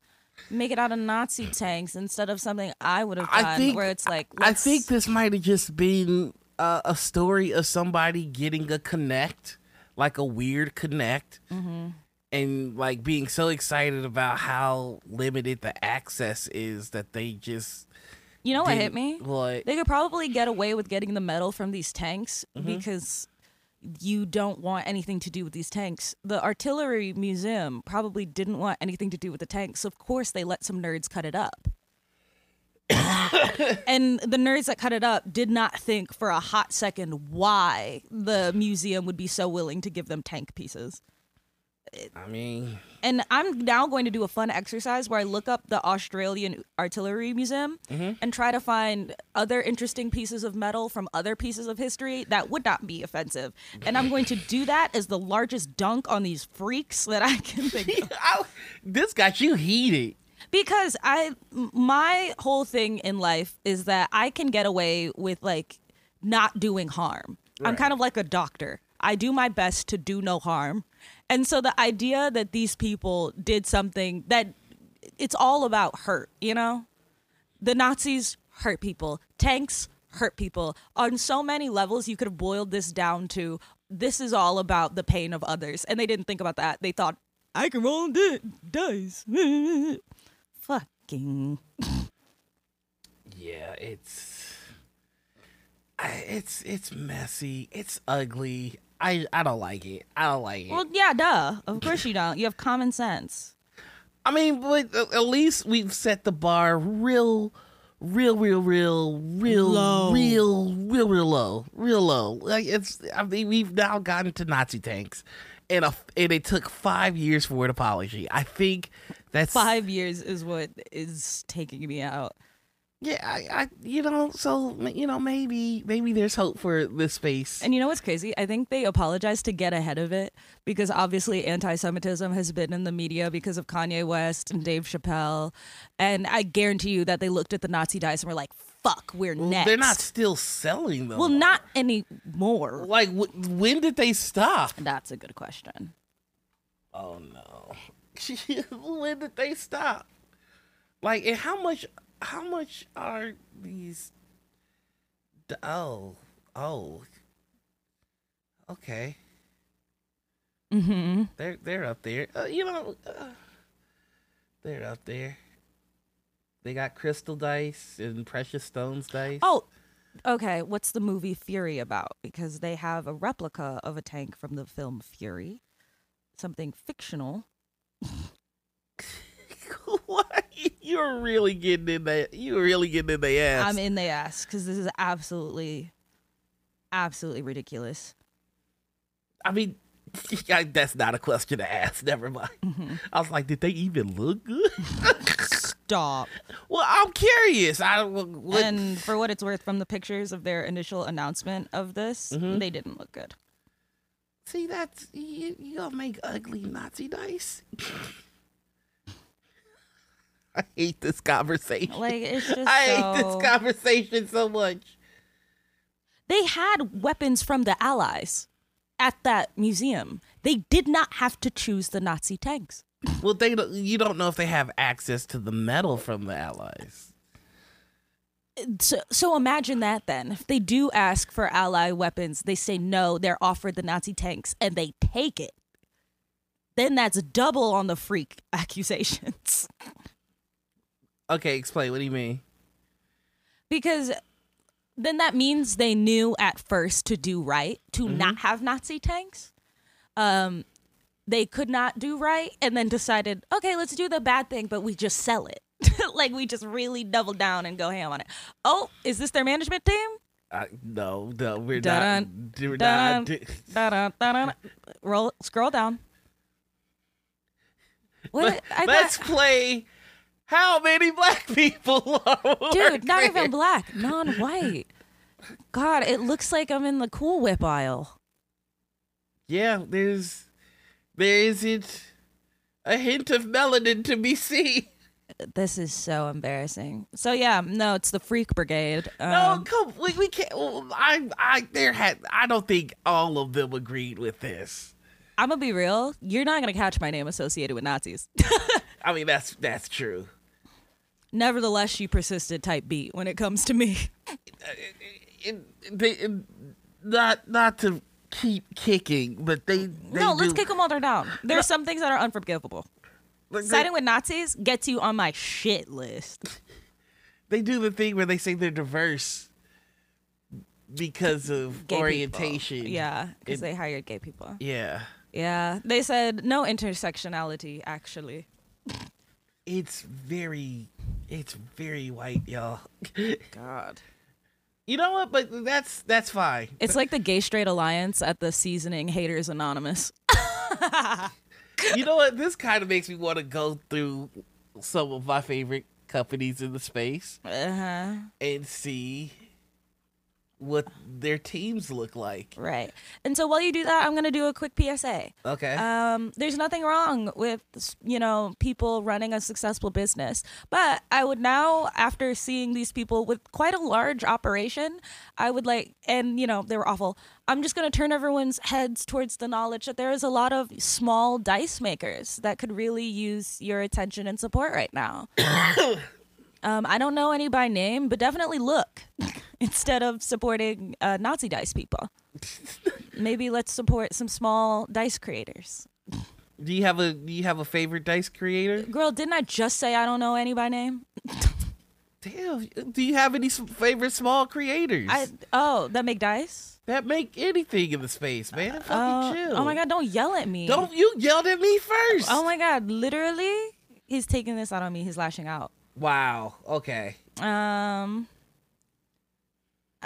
Speaker 2: make it out of Nazi tanks instead of something I would have done,
Speaker 1: I think
Speaker 2: where it's like,
Speaker 1: I think this might have just been uh, a story of somebody getting a connect like a weird connect.
Speaker 2: Mm-hmm.
Speaker 1: And like being so excited about how limited the access is that they just
Speaker 2: You know what hit me?
Speaker 1: What?
Speaker 2: They could probably get away with getting the metal from these tanks
Speaker 1: Mm-hmm.
Speaker 2: because you don't want anything to do with these tanks. The artillery museum probably didn't want anything to do with the tanks. So of course they let some nerds cut it up. and the nerds that cut it up did not think for a hot second why the museum would be so willing to give them tank pieces.
Speaker 1: I mean,
Speaker 2: And I'm now going to do a fun exercise where I look up the Australian Artillery Museum mm-hmm. and try to find other interesting pieces of metal from other pieces of history that would not be offensive. And I'm going to do that as the largest dunk on these freaks that I can think of.
Speaker 1: This got you heated.
Speaker 2: Because I my whole thing in life is that I can get away with like not doing harm. I'm kind of like a doctor. I do my best to do no harm. And so the idea that these people did something that it's all about hurt, you know? The Nazis hurt people. Tanks hurt people. On so many levels you could have boiled this down to this is all about the pain of others. And they didn't think about that. They thought I can roll di- dice. Fucking.
Speaker 1: Yeah, it's it's it's messy. It's ugly. I I don't like it. I don't like it.
Speaker 2: Well, yeah, duh. Of course you don't. You have common sense.
Speaker 1: I mean, but at least we've set the bar real, real, real, real, real,
Speaker 2: Low.
Speaker 1: real, real, real low, real low. Like it's. I mean, we've now gotten to Nazi tanks, and a, and it took five years for an apology. I think that's
Speaker 2: Five years is what is taking me out.
Speaker 1: Yeah, I, I, you know, so you know, maybe, maybe there's hope for this space.
Speaker 2: And you know what's crazy? I think they apologized to get ahead of it because obviously anti Semitism has been in the media because of Kanye West and Dave Chappelle. And I guarantee you that they looked at the Nazi dice and were like, fuck, we're
Speaker 1: Well,
Speaker 2: next.
Speaker 1: They're not still selling them.
Speaker 2: Well, not anymore.
Speaker 1: like wh- when did they stop?
Speaker 2: That's a good question.
Speaker 1: Oh no, when did they stop? Like, and how much? How much are these? d- Oh, oh, okay.
Speaker 2: Mm-hmm.
Speaker 1: They're they're up there. Uh, you know, uh, they're up there. They got crystal dice and precious stones dice.
Speaker 2: Oh, okay. What's the movie Fury about? Because they have a replica of a tank from the film Fury, something fictional.
Speaker 1: You're really getting in that. You're really getting in the ass.
Speaker 2: I'm in the ass because this is absolutely, absolutely ridiculous.
Speaker 1: I mean, that's not a question to ask. Never mind.
Speaker 2: Mm-hmm.
Speaker 1: I was like, did they even look good?
Speaker 2: Stop.
Speaker 1: well, I'm curious. I what,
Speaker 2: And for what it's worth, from the pictures of their initial announcement of this,
Speaker 1: Mhm.
Speaker 2: they didn't look good.
Speaker 1: see that's you, you gonna make ugly Nazi dice. I hate this conversation.
Speaker 2: Like it's just
Speaker 1: I hate this conversation so much.
Speaker 2: They had weapons from the Allies at that museum. They did not have to choose the Nazi tanks.
Speaker 1: Well, they don't, you don't know if they have access to the metal from the Allies.
Speaker 2: So, so imagine that then. If they do ask for ally weapons, they say no, they're offered the Nazi tanks and they take it. Then that's double on the freak accusations.
Speaker 1: Okay, explain. What do you mean?
Speaker 2: because then that means they knew at first to do right, to not have Nazi tanks. Um, they could not do right and then decided, okay, let's do the bad thing, but we just sell it. like we just really double down and go ham on it. Oh, is this their management team?
Speaker 1: Uh, no, no, we're
Speaker 2: Dun,
Speaker 1: not. We're
Speaker 2: dun,
Speaker 1: not.
Speaker 2: Da-dun, da-dun. Roll, scroll down. What? I
Speaker 1: Let's
Speaker 2: thought,
Speaker 1: play. How many black people are
Speaker 2: dude, not even black, non-white. God, it looks like I'm in the Cool Whip aisle.
Speaker 1: Yeah, there's there isn't a hint of melanin to be seen.
Speaker 2: This is so embarrassing. So yeah, no, it's the Freak Brigade.
Speaker 1: No,
Speaker 2: Um,
Speaker 1: come, we, we can't. I, I, there had. I don't think all of them agreed with this.
Speaker 2: I'm gonna be real. You're not gonna catch my name associated with Nazis.
Speaker 1: I mean, that's that's true.
Speaker 2: Nevertheless, she persisted. Type B when it comes to me.
Speaker 1: Uh, it, they, it- not not to keep kicking, but they, they
Speaker 2: no, let's kick them while they're down. There's some things that are unforgivable.
Speaker 1: like, they-
Speaker 2: Siding with Nazis gets you on my shit list.
Speaker 1: they do the thing where they say they're diverse because of
Speaker 2: Gay people.
Speaker 1: orientation.
Speaker 2: Yeah, because they hired gay people.
Speaker 1: Yeah.
Speaker 2: Yeah, they said no intersectionality. Actually,
Speaker 1: It's very it's very white, y'all.
Speaker 2: God,
Speaker 1: you know what? But that's that's fine.
Speaker 2: it's like the Gay Straight Alliance at the Seasoning Haters Anonymous.
Speaker 1: you know what? This kind of makes me want to go through some of my favorite companies in the space
Speaker 2: Uh huh.
Speaker 1: and see what their teams look like.
Speaker 2: Right. And so while you do that, I'm gonna do a quick PSA.
Speaker 1: Okay.
Speaker 2: Um, there's nothing wrong with you know people running a successful business, but I would now, after seeing these people with quite a large operation, I would like, and you know they were awful. I'm just gonna turn everyone's heads towards the knowledge that there is a lot of small dice makers that could really use your attention and support right now. um, I don't know any by name, but definitely look instead of supporting uh, Nazi dice people. Maybe let's support some small dice creators.
Speaker 1: do you have a do you have a favorite dice creator?
Speaker 2: Girl, didn't I just say I don't know any by name?
Speaker 1: Damn. Do you have any favorite small creators
Speaker 2: I oh that make dice.
Speaker 1: that make anything in the space, man? Fucking
Speaker 2: Oh,
Speaker 1: chill.
Speaker 2: oh my god! Don't yell at me.
Speaker 1: Don't you yelled at me first.
Speaker 2: Oh my god! Literally, he's taking this out on me. He's lashing out.
Speaker 1: Wow. Okay.
Speaker 2: Um,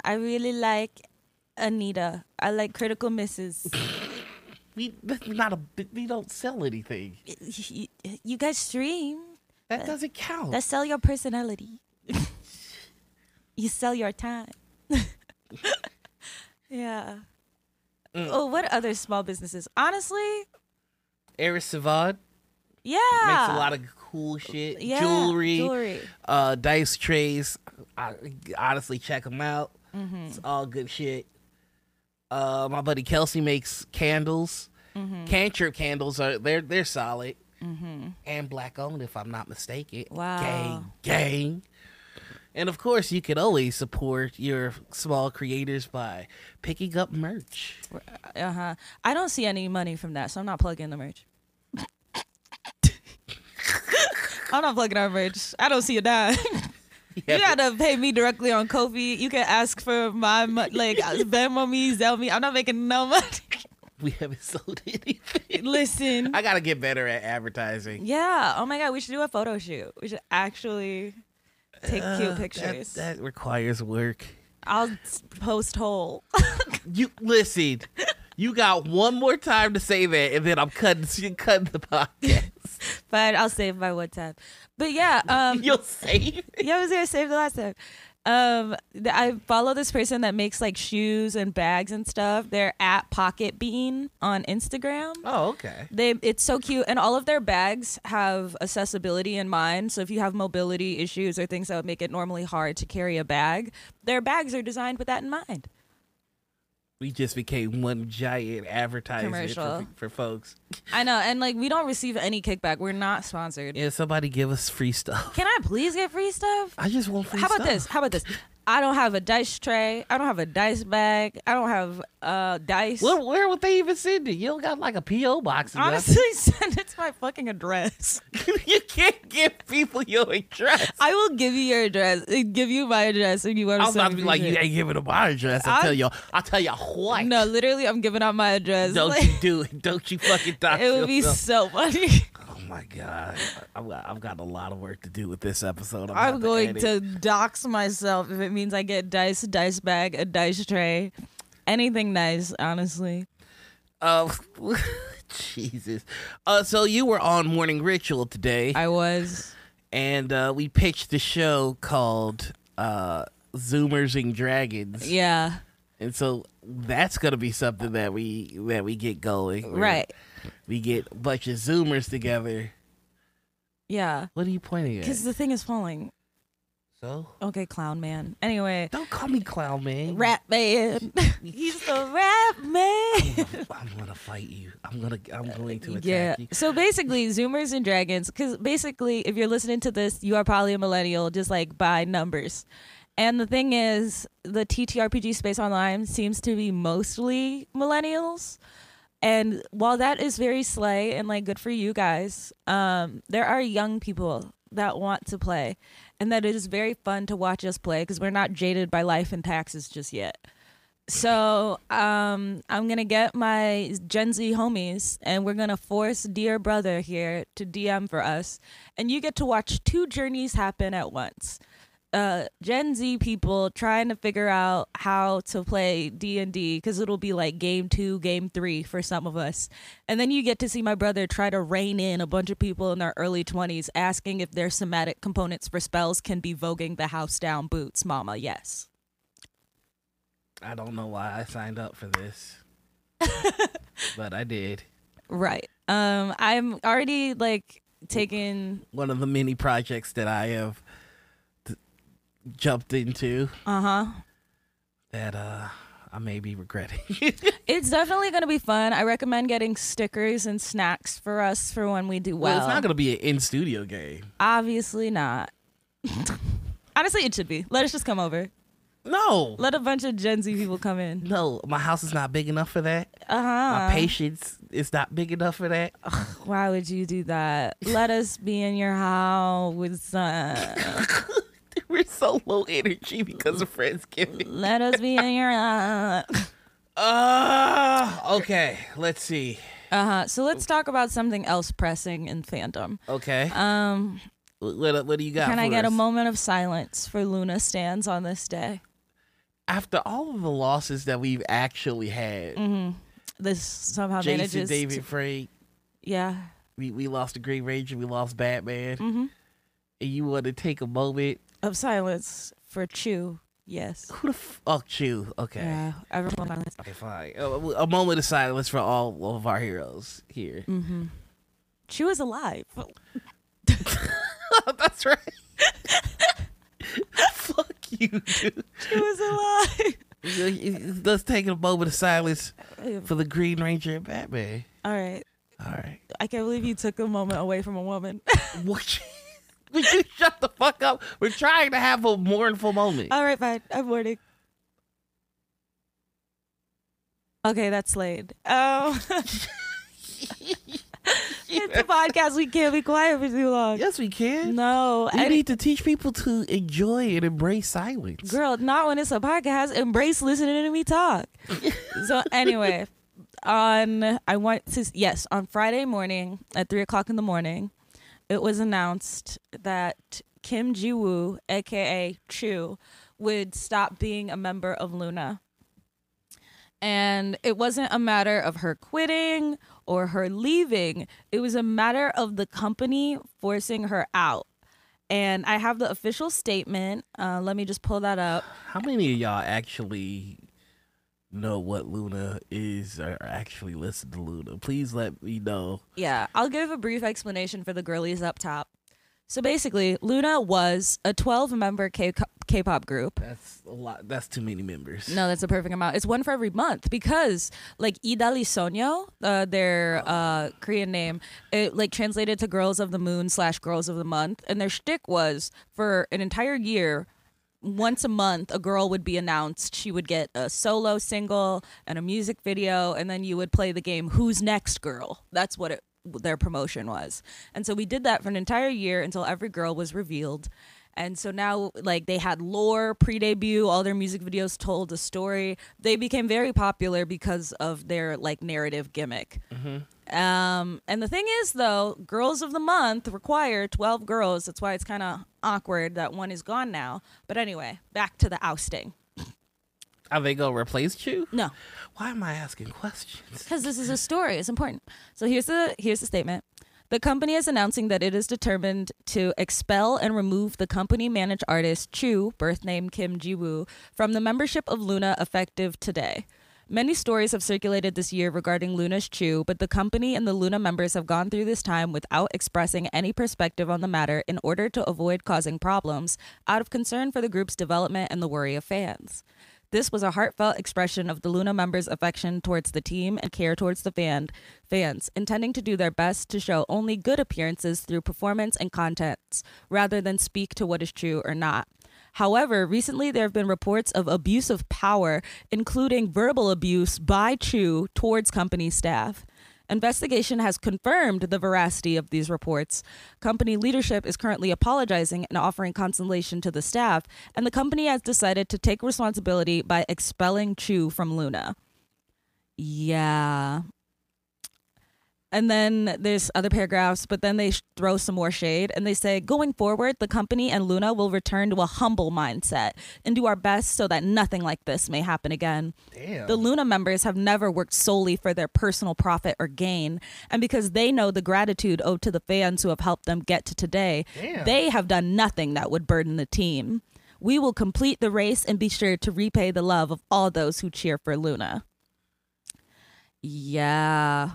Speaker 2: I really like Anita. I like Critical Misses.
Speaker 1: We that's not a bi- we don't sell anything.
Speaker 2: you, you guys stream.
Speaker 1: That doesn't count.
Speaker 2: That sell your personality. you sell your time. yeah.
Speaker 1: Mm.
Speaker 2: Oh, what other small businesses? Honestly,
Speaker 1: Eris Savad
Speaker 2: yeah.
Speaker 1: makes a lot of cool shit.
Speaker 2: yeah,
Speaker 1: Jewelry,
Speaker 2: Jewelry.
Speaker 1: uh, dice trays. I, honestly, check them out.
Speaker 2: Mm-hmm.
Speaker 1: It's all good shit. Uh, my buddy Kelsey makes candles.
Speaker 2: Mm-hmm.
Speaker 1: Cantrip candles are they're they're solid and black owned if I'm not mistaken.
Speaker 2: Wow.
Speaker 1: gang, gang. And of course, you can always support your small creators by picking up merch.
Speaker 2: Uh huh. I don't see any money from that, so I'm not plugging the merch. I'm not plugging our merch. I don't see a dime. You gotta pay me directly on Ko-fi. You can ask for my mo- like Venmo me, Zelle me. I'm not making no money.
Speaker 1: we haven't sold anything.
Speaker 2: Listen,
Speaker 1: I gotta get better at advertising.
Speaker 2: yeah. Oh my god, we should do a photo shoot. We should actually take
Speaker 1: Uh,
Speaker 2: cute pictures.
Speaker 1: That, requires work.
Speaker 2: I'll post whole.
Speaker 1: You listen. You got one more time to say that, and then I'm cutting. Cutting the podcast.
Speaker 2: but I'll save my one time. But yeah, um,
Speaker 1: You'll save. it.
Speaker 2: yeah, I was gonna save the last time. Um, I follow this person that makes like shoes and bags and stuff. They're at Pocket Bean on Instagram.
Speaker 1: Oh, okay.
Speaker 2: They it's so cute, and all of their bags have accessibility in mind. So if you have mobility issues or things that would make it normally hard to carry a bag, their bags are designed with that in mind.
Speaker 1: We just became one giant advertisement for, for folks.
Speaker 2: I know, and like we don't receive any kickback. We're not sponsored.
Speaker 1: Yeah, somebody give us free stuff.
Speaker 2: Can I please get free stuff?
Speaker 1: I just want free stuff.
Speaker 2: How about
Speaker 1: stuff.
Speaker 2: this? How about this? I don't have a dice tray. I don't have a dice bag. I don't have uh dice.
Speaker 1: Where, where would they even send it? You don't got like a PO box.
Speaker 2: Honestly, send it to my fucking address.
Speaker 1: you can't give people your address.
Speaker 2: I will give you your address. uh, Give you my address if you want to send it.
Speaker 1: I
Speaker 2: to
Speaker 1: was
Speaker 2: send
Speaker 1: about to be like,
Speaker 2: shit.
Speaker 1: you ain't giving them my address. I'll
Speaker 2: I-
Speaker 1: tell you. I'll tell you what.
Speaker 2: No, literally, I'm giving out my address.
Speaker 1: don't
Speaker 2: Like,
Speaker 1: you do it. Don't you fucking talk
Speaker 2: it would be so funny.
Speaker 1: Oh my god, I've got, I've got a lot of work to do with this episode. I'm,
Speaker 2: I'm going
Speaker 1: edit.
Speaker 2: to dox myself if it means I get dice, dice bag, a dice tray, anything nice. Honestly,
Speaker 1: Uh, Jesus. Uh, so you were on Morning Ritual today,
Speaker 2: I was.
Speaker 1: and uh, we pitched a show called uh, Zoomers and Dragons,
Speaker 2: Yeah,
Speaker 1: and so that's gonna be something that we that we get going.
Speaker 2: right.
Speaker 1: We get a bunch of Zoomers together.
Speaker 2: Yeah,
Speaker 1: What are you pointing at?
Speaker 2: because the thing is falling.
Speaker 1: So
Speaker 2: Okay, clown man. Anyway,
Speaker 1: don't call me clown man.
Speaker 2: rap man. He's the rap man.
Speaker 1: I'm gonna fight you. I'm gonna I'm going to attack
Speaker 2: yeah.
Speaker 1: you.
Speaker 2: So basically, Zoomers and Dragons, because basically, if you're listening to this, you are probably a millennial, just like by numbers. And the thing is, the TTRPG space online seems to be mostly millennials. And while that is very slay and like good for you guys, um, there are young people that want to play, and that it is very fun to watch us play because we're not jaded by life and taxes just yet. So um, I'm gonna get my Gen Z homies, and we're gonna force dear brother here to DM for us, and you get to watch two journeys happen at once. Uh, Gen Z people trying to figure out how to play D and D because it'll be like game two, game three for some of us, and then you get to see my brother try to rein in a bunch of people in their early twenties, asking if their somatic components for spells can be voguing the house down boots. Mama, yes.
Speaker 1: I don't know why I signed up for this, but I did.
Speaker 2: Right. Um, I'm already like taking.
Speaker 1: One of the many projects that I have jumped into
Speaker 2: Uh huh.
Speaker 1: that uh I may be regretting.
Speaker 2: It's definitely gonna be fun. I recommend getting stickers and snacks for us for when we do well.
Speaker 1: well, it's not gonna be an in studio game.
Speaker 2: Obviously not. Honestly, it should be. Let us just come over.
Speaker 1: No,
Speaker 2: Let a bunch of Gen Z people come in.
Speaker 1: no, my house is not big enough for that.
Speaker 2: Uh huh.
Speaker 1: My patience is not big enough for that.
Speaker 2: Why would you do that? Let us be in your house with uh,
Speaker 1: We're so low energy because of Friendsgiving.
Speaker 2: Let us be in your uh
Speaker 1: Uh, okay, let's see.
Speaker 2: huh. So let's talk about something else pressing in fandom.
Speaker 1: Okay,
Speaker 2: Um,
Speaker 1: what, what, what do you got?
Speaker 2: can I
Speaker 1: for
Speaker 2: get a
Speaker 1: us?
Speaker 2: moment of silence for LOONA stands on this day?
Speaker 1: After all of the losses that we've actually had,
Speaker 2: Mm-hmm. This somehow
Speaker 1: Jason
Speaker 2: manages.
Speaker 1: David
Speaker 2: to-
Speaker 1: Frey,
Speaker 2: yeah.
Speaker 1: we, we lost the Green Ranger, we lost Batman,
Speaker 2: Mm-hmm.
Speaker 1: and you want to take a moment.
Speaker 2: Of silence for Chuu. Yes.
Speaker 1: Who the fuck Chuu? Okay.
Speaker 2: Yeah. Everyone silence.
Speaker 1: Okay, fine. A, a moment of silence for all of our heroes here.
Speaker 2: Mm-hmm. Chuu is alive.
Speaker 1: That's right. Fuck you, dude.
Speaker 2: Chuu is alive.
Speaker 1: Let's take a moment of silence for the Green Ranger and Batman.
Speaker 2: All right.
Speaker 1: All right.
Speaker 2: I can't believe you took a moment away from a woman.
Speaker 1: What? You shut the fuck up? We're trying to have a mournful moment.
Speaker 2: All right, fine. I'm mourning. Okay, that's Slade. Oh. it's a podcast. We can't be quiet for too long.
Speaker 1: yes, we can.
Speaker 2: No,
Speaker 1: We
Speaker 2: I-
Speaker 1: need to teach people to enjoy and embrace silence.
Speaker 2: girl, not when it's a podcast. Embrace listening to me talk. so anyway, on I want to yes on Friday morning at three o'clock in the morning, it was announced that Kim Ji Woo, aka Chuu, would stop being a member of LOONA. And it wasn't a matter of her quitting or her leaving. It was a matter of the company forcing her out. And I have the official statement. Uh, let me just pull that up.
Speaker 1: How many of y'all actually know what LOONA is or actually listen to LOONA? Please let me know.
Speaker 2: Yeah, I'll give a brief explanation for the girlies up top. So basically, LOONA was a 12 member K- K-pop group.
Speaker 1: That's a lot. That's too many members.
Speaker 2: No, that's a perfect amount. It's one for every month because, like, Idali Sonyo, uh, their uh, Korean name, it like translated to Girls of the Moon slash Girls of the Month, and their shtick was for an entire year. Once a month, a girl would be announced. She would get a solo single and a music video, and then you would play the game "Who's Next, Girl." That's what it, their promotion was. And so we did that for an entire year until every girl was revealed. And so now, like, they had lore pre debut, all their music videos told a story. They became very popular because of their, like, narrative gimmick. Mm-hmm. Um, and the thing is, though, Girls of the Month require 12 girls. That's why it's kind of awkward that one is gone now. But anyway, back to the ousting.
Speaker 1: Are they gonna replace you?
Speaker 2: No,
Speaker 1: Why am I asking questions?
Speaker 2: because this is a story. It's important. So here's the here's the statement. The company is announcing that it is determined to expel and remove the company managed artist Chuu, birth name Kim Ji-woo, from the membership of LOONA effective today. Many stories have circulated this year regarding LOONA's Chuu, but the company and the LOONA members have gone through this time without expressing any perspective on the matter in order to avoid causing problems out of concern for the group's development and the worry of fans. This was a heartfelt expression of the LOONA members' affection towards the team and care towards the fan, fans, intending to do their best to show only good appearances through performance and contents, rather than speak to what is true or not. However, recently there have been reports of abuse of power, including verbal abuse by Chuu towards company staff. Investigation has confirmed the veracity of these reports. Company leadership is currently apologizing and offering consolation to the staff, and the company has decided to take responsibility by expelling Chuu from LOONA. Yeah, and then there's other paragraphs, but then they sh- throw some more shade and they say, going forward, the company and LOONA will return to a humble mindset and do our best so that nothing like this may happen again.
Speaker 1: Damn.
Speaker 2: The LOONA members have never worked solely for their personal profit or gain, and because they know the gratitude owed to the fans who have helped them get to today,
Speaker 1: Damn.
Speaker 2: they have done nothing that would burden the team. We will complete the race and be sure to repay the love of all those who cheer for LOONA. Yeah,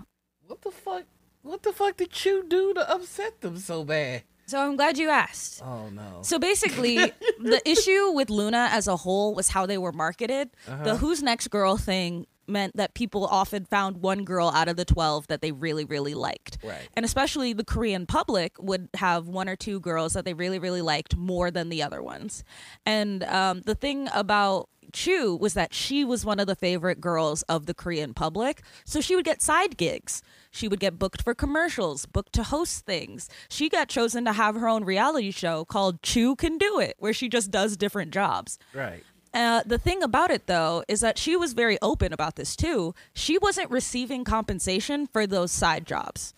Speaker 1: What the fuck? What the fuck did you do to upset them so bad?
Speaker 2: So I'm glad you asked.
Speaker 1: Oh no.
Speaker 2: So basically, the issue with LOONA as a whole was how they were marketed. The Who's Next Girl thing meant that people often found one girl out of the 12 that they really, really liked.
Speaker 1: Right.
Speaker 2: And especially the Korean public would have one or two girls that they really, really liked more than the other ones. And um, the thing about Chuu was that she was one of the favorite girls of the Korean public. So she would get side gigs. She would get booked for commercials, booked to host things. She got chosen to have her own reality show called Chuu Can Do It, where she just does different jobs.
Speaker 1: Right.
Speaker 2: Uh, the thing about it, though, is that she was very open about this too. She wasn't receiving compensation for those side jobs.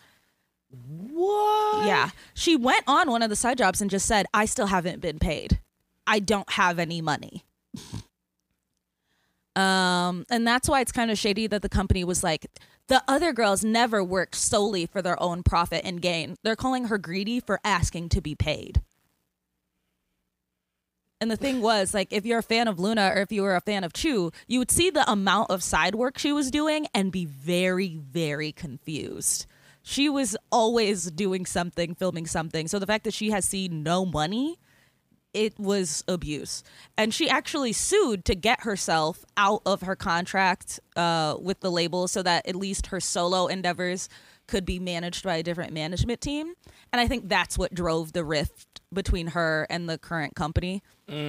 Speaker 1: What?
Speaker 2: Yeah. She went on one of the side jobs and just said, I still haven't been paid. I don't have any money. um, and that's why it's kind of shady that the company was like, the other girls never worked solely for their own profit and gain. They're calling her greedy for asking to be paid. And the thing was, like, if you're a fan of LOONA or if you were a fan of Chuu, you would see the amount of side work she was doing and be very, very confused. She was always doing something, filming something. So the fact that she has seen no money, it was abuse. And she actually sued to get herself out of her contract uh, with the label so that at least her solo endeavors could be managed by a different management team. And I think that's what drove the rift between her and the current company.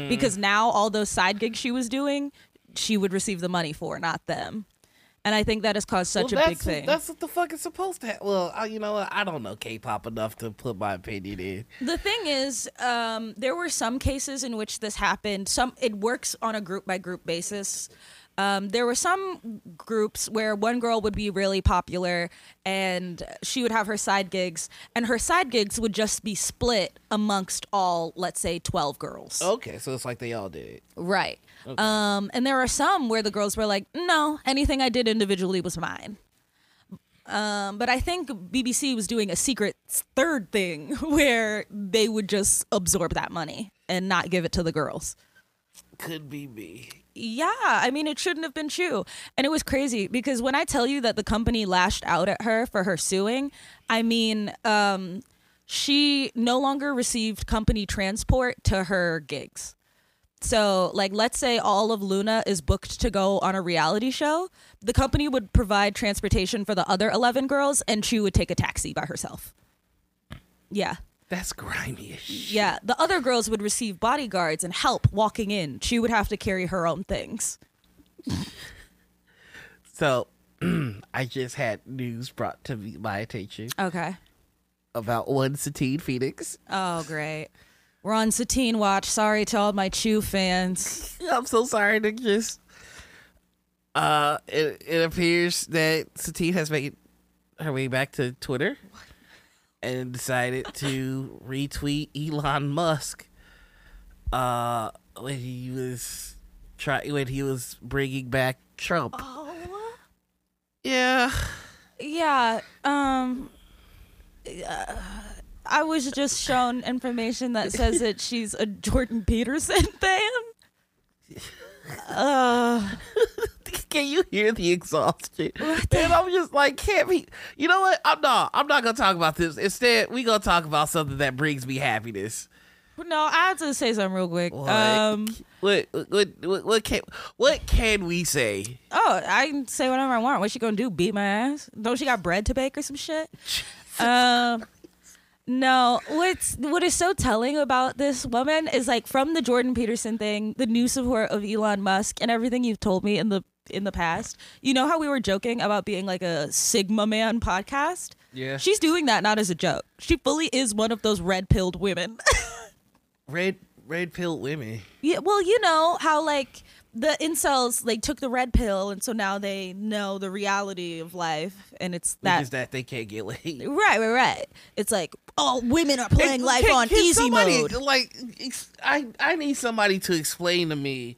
Speaker 2: Because now all those side gigs she was doing, she would receive the money for, not them. And I think that has caused such
Speaker 1: well,
Speaker 2: a big thing.
Speaker 1: That's what the fuck is supposed to happen. Well, I, you know what? I don't know K-pop enough to put my opinion in.
Speaker 2: The thing is, um, there were some cases in which this happened. Some it works on a group by group basis. Um, there were some groups where one girl would be really popular and she would have her side gigs, and her side gigs would just be split amongst all, let's say, 12 girls.
Speaker 1: Okay, so it's like they all did.
Speaker 2: Right. Um, and there are some where the girls were like, no, anything I did individually was mine. Um, but I think BBC was doing a secret third thing where they would just absorb that money and not give it to the girls.
Speaker 1: Could be me.
Speaker 2: Yeah, I mean, it shouldn't have been true. And it was crazy because when I tell you that the company lashed out at her for her suing, I mean, um, she no longer received company transport to her gigs. So, like, let's say all of LOONA is booked to go on a reality show. The company would provide transportation for the other 11 girls, and she would take a taxi by herself. Yeah.
Speaker 1: That's grimy as shit.
Speaker 2: Yeah. The other girls would receive bodyguards and help walking in. She would have to carry her own things.
Speaker 1: So, I just had news brought to me, my attention
Speaker 2: Okay.
Speaker 1: about one Satine Phoenix.
Speaker 2: Oh, great. We're on Satine Watch. Sorry to all my Chuu fans.
Speaker 1: I'm so sorry to just. Uh, it it appears that Satine has made her way back to Twitter and decided to retweet Elon Musk. Uh, when he was try when he was bringing back Trump.
Speaker 2: Oh.
Speaker 1: Yeah,
Speaker 2: Yeah. Um. uh, I was just shown information that says that she's a Jordan Peterson fan. Uh,
Speaker 1: can you hear the exhaustion? And I'm just like, can't be. You know what? I'm not. I'm not gonna talk about this. Instead, we gonna talk about something that brings me happiness.
Speaker 2: no, I have to say something real quick.
Speaker 1: What?
Speaker 2: Um.
Speaker 1: what, what, what, what can, what can we say?
Speaker 2: Oh, I can say whatever I want. What's she gonna do? Beat my ass? Don't she got bread to bake or some shit? Um. No, what's what is so telling about this woman is like from the Jordan Peterson thing, the new support of Elon Musk, and everything you've told me in the in the past. You know how we were joking about being like a Sigma Man podcast?
Speaker 1: Yeah.
Speaker 2: She's doing that not as a joke. She fully is one of those red pilled women.
Speaker 1: Red red pill women.
Speaker 2: yeah, well, you know how like the incels like took the red pill, and so now they know the reality of life, and it's
Speaker 1: Which
Speaker 2: that.
Speaker 1: is that they can't get laid.
Speaker 2: Right, right, right. It's like, oh, women are playing
Speaker 1: And
Speaker 2: life
Speaker 1: can-
Speaker 2: on
Speaker 1: can
Speaker 2: easy
Speaker 1: somebody,
Speaker 2: mode.
Speaker 1: Like, ex- I I need somebody to explain to me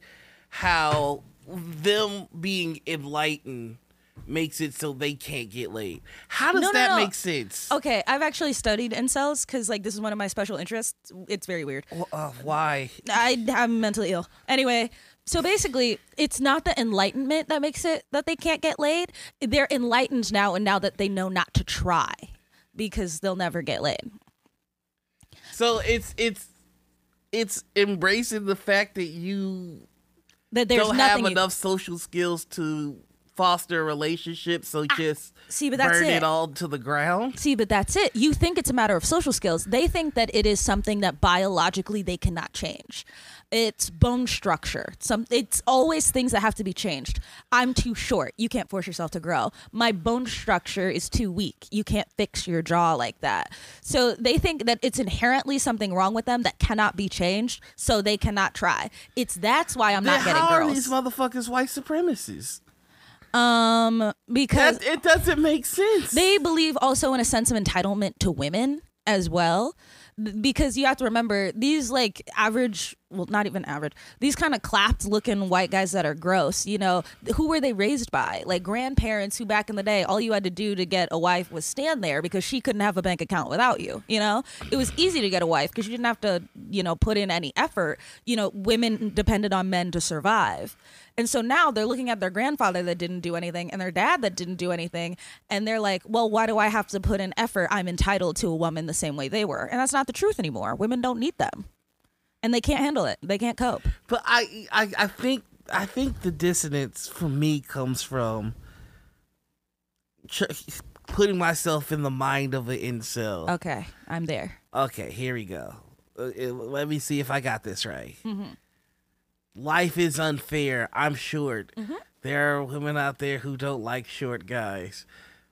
Speaker 1: how them being enlightened makes it so they can't get laid. How does
Speaker 2: No, no,
Speaker 1: that
Speaker 2: no.
Speaker 1: make sense?
Speaker 2: Okay, I've actually studied incels because like this is one of my special interests. It's very weird.
Speaker 1: Uh, why?
Speaker 2: I, I'm mentally ill. Anyway, so basically, it's not the enlightenment that makes it that they can't get laid. They're enlightened now, and now that they know not to try because they'll never get laid.
Speaker 1: So it's it's it's embracing the fact that you
Speaker 2: That there's
Speaker 1: don't have enough social skills to foster a relationship, so ah, just
Speaker 2: see, but that's
Speaker 1: burn
Speaker 2: it.
Speaker 1: it all to the ground.
Speaker 2: See, but that's it. You think it's a matter of social skills. They think that it is something that biologically they cannot change. It's bone structure. Some it's always things that have to be changed. I'm too short. You can't force yourself to grow. My bone structure is too weak. You can't fix your jaw like that. So they think that it's inherently something wrong with them that cannot be changed, so they cannot try. It's that's why I'm
Speaker 1: Then
Speaker 2: not getting
Speaker 1: how are these motherfuckers white supremacists?
Speaker 2: um because
Speaker 1: That, it doesn't make sense.
Speaker 2: they believe also in a sense of entitlement to women as well because you have to remember these like average well not even average these kind of clapped looking white guys that are gross you know who were they raised by like grandparents who back in the day all you had to do to get a wife was stand there because she couldn't have a bank account without you you know it was easy to get a wife because you didn't have to you know put in any effort you know women depended on men to survive and so now they're looking at their grandfather that didn't do anything and their dad that didn't do anything. And they're like, well, why do I have to put in effort? I'm entitled to a woman the same way they were. And that's not the truth anymore. Women don't need them. And they can't handle it. They can't cope.
Speaker 1: But I, I, I think, I think the dissonance for me comes from tr- putting myself in the mind of an incel.
Speaker 2: Okay, I'm there.
Speaker 1: Okay, here we go. Uh, uh, let me see if I got this right.
Speaker 2: Mm-hmm.
Speaker 1: Life is unfair. I'm short.
Speaker 2: Mm-hmm.
Speaker 1: There are women out there who don't like short guys.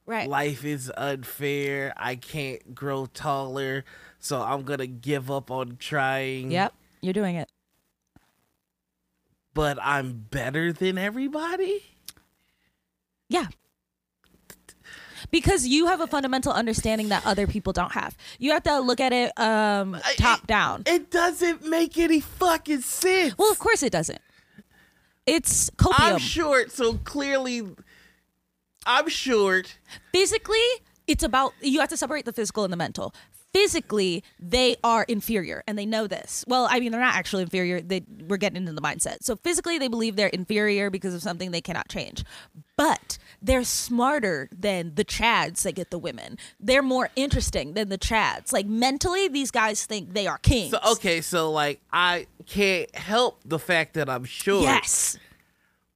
Speaker 2: Right.
Speaker 1: Life is unfair. I can't grow taller, so I'm gonna give up on trying.
Speaker 2: Yep, you're doing it.
Speaker 1: But I'm better than everybody.
Speaker 2: Yeah. Because you have a fundamental understanding that other people don't have. You have to look at it um, top down.
Speaker 1: It doesn't make any fucking sense.
Speaker 2: Well, of course it doesn't. It's copium.
Speaker 1: I'm short, so clearly, I'm short.
Speaker 2: physically it's about you have to separate the physical and the mental physically they are inferior and they know this. Well i mean they're not actually inferior. They we're getting into the mindset. So physically they believe they're inferior because of something they cannot change. But they're smarter than the chads that get the women. They're more interesting than the chads. Like mentally these guys think they are kings.
Speaker 1: So okay, so like I can't help the fact that I'm short.
Speaker 2: yes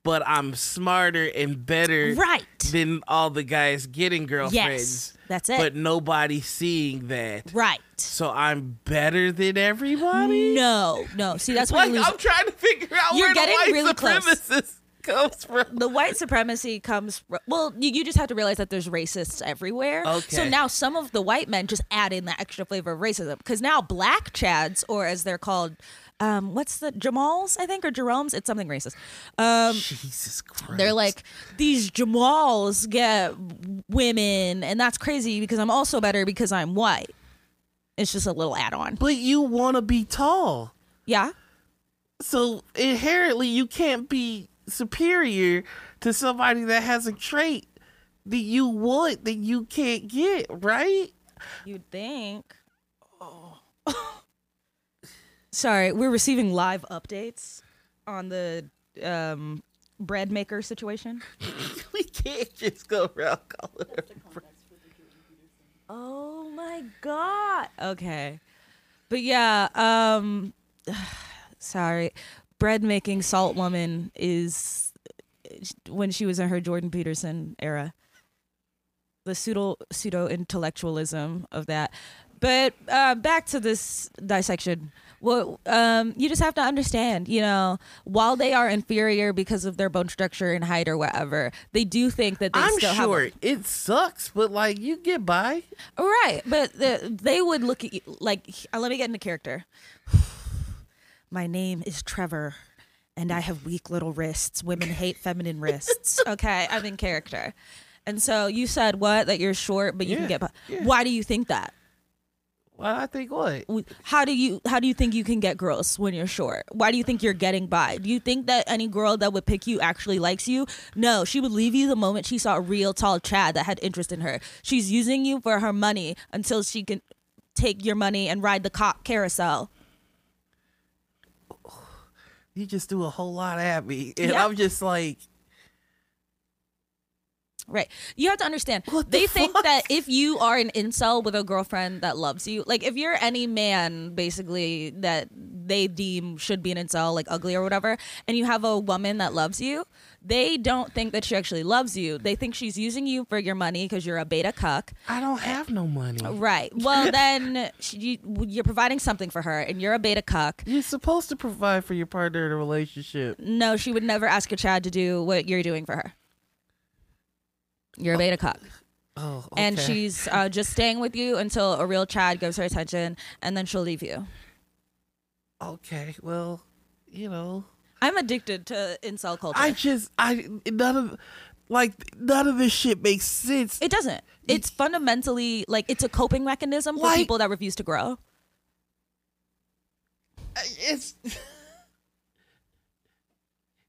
Speaker 1: but I'm smarter and better
Speaker 2: Right.
Speaker 1: than all the guys getting girlfriends.
Speaker 2: yes that's it
Speaker 1: But nobody seeing that.
Speaker 2: right
Speaker 1: So I'm better than everybody?
Speaker 2: no no see that's why
Speaker 1: Like I'm trying to figure out
Speaker 2: You're
Speaker 1: where
Speaker 2: getting
Speaker 1: the white
Speaker 2: really close.
Speaker 1: comes from.
Speaker 2: the white supremacy comes fr- well you, you just have to realize that there's racists everywhere
Speaker 1: Okay.
Speaker 2: so now some of the white men just add in that extra flavor of racism because now black chads or as they're called um, what's the jamals i think or jerome's it's something racist um,
Speaker 1: Jesus Christ.
Speaker 2: they're like these jamals get women and that's crazy because i'm also better because i'm white it's just a little add-on
Speaker 1: But you want to be tall.
Speaker 2: yeah
Speaker 1: So inherently you can't be superior to somebody that has a trait that you want that you can't get, right?
Speaker 2: You'd think. Sorry, we're receiving live updates on the um, bread maker situation.
Speaker 1: we can't just go around calling her.
Speaker 2: Oh my god. Okay. But yeah, um sorry. Bread making salt woman is when she was in her Jordan Peterson era. The pseudo pseudo intellectualism of that. But uh, back to this dissection. Well, um, you just have to understand, you know, while they are inferior because of their bone structure and height or whatever, they do think that they
Speaker 1: I'm
Speaker 2: still
Speaker 1: sure
Speaker 2: have.
Speaker 1: it sucks, but like you get by.
Speaker 2: Right, but the, they would look at you like. Uh, let me get into character. My name is Trevor, and I have weak little wrists. Women hate feminine wrists. Okay, I'm in character. And so you said what? That you're short, but you can get by.
Speaker 1: yeah.
Speaker 2: Why do you think that?
Speaker 1: Well, I think what?
Speaker 2: how do you how do you think you can get girls when you're short? Why do you think you're getting by? Do you think that any girl that would pick you actually likes you? No, she would leave you the moment she saw a real tall Chad that had interest in her. She's using you for her money until she can take your money and ride the cock carousel.
Speaker 1: You just do a whole lot at me, and
Speaker 2: Yeah.
Speaker 1: I'm just like,
Speaker 2: Right. You have to understand.
Speaker 1: What the
Speaker 2: they think
Speaker 1: fuck?
Speaker 2: that if you are an incel with a girlfriend that loves you, like if you're any man basically that they deem should be an incel, like ugly or whatever, and you have a woman that loves you, they don't think that she actually loves you. They think she's using you for your money because you're a beta cuck.
Speaker 1: I don't have no money.
Speaker 2: Right. Well, then she, you, you're providing something for her, and you're a beta cuck.
Speaker 1: You're supposed to provide for your partner in a relationship.
Speaker 2: No, she would never ask a Chad to do what you're doing for her. You're a beta cuck.
Speaker 1: Oh, okay.
Speaker 2: and she's uh, just staying with you until a real Chad gives her attention, and then she'll leave you.
Speaker 1: okay. Well, you know,
Speaker 2: I'm addicted to incel culture.
Speaker 1: I just I none of like none of this shit makes sense.
Speaker 2: it doesn't. It's fundamentally like it's a coping mechanism for
Speaker 1: Like-
Speaker 2: people that refuse to grow.
Speaker 1: It's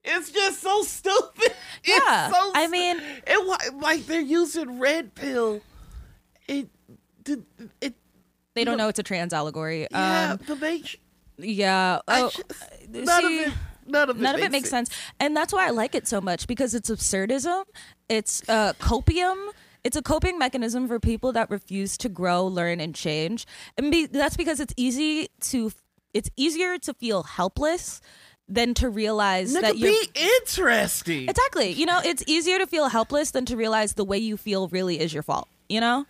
Speaker 1: it's just so stupid.
Speaker 2: Yeah,
Speaker 1: It's so
Speaker 2: I mean-
Speaker 1: it like they're using red pill. It did it.
Speaker 2: They don't
Speaker 1: No.
Speaker 2: know it's a trans allegory.
Speaker 1: Yeah,
Speaker 2: Um,
Speaker 1: the make.
Speaker 2: yeah. Oh,
Speaker 1: just-
Speaker 2: see,
Speaker 1: none of it. None of it.
Speaker 2: none of
Speaker 1: makes
Speaker 2: it makes sense. and that's why I like it so much because it's absurdism. It's uh, copium. It's a coping mechanism for people that refuse to grow, learn, and change. And be, that's because it's easy to. It's easier to feel helpless than to realize
Speaker 1: Nigga,
Speaker 2: that you're.
Speaker 1: be interesting.
Speaker 2: Exactly. You know, it's easier to feel helpless than to realize the way you feel really is your fault. You know?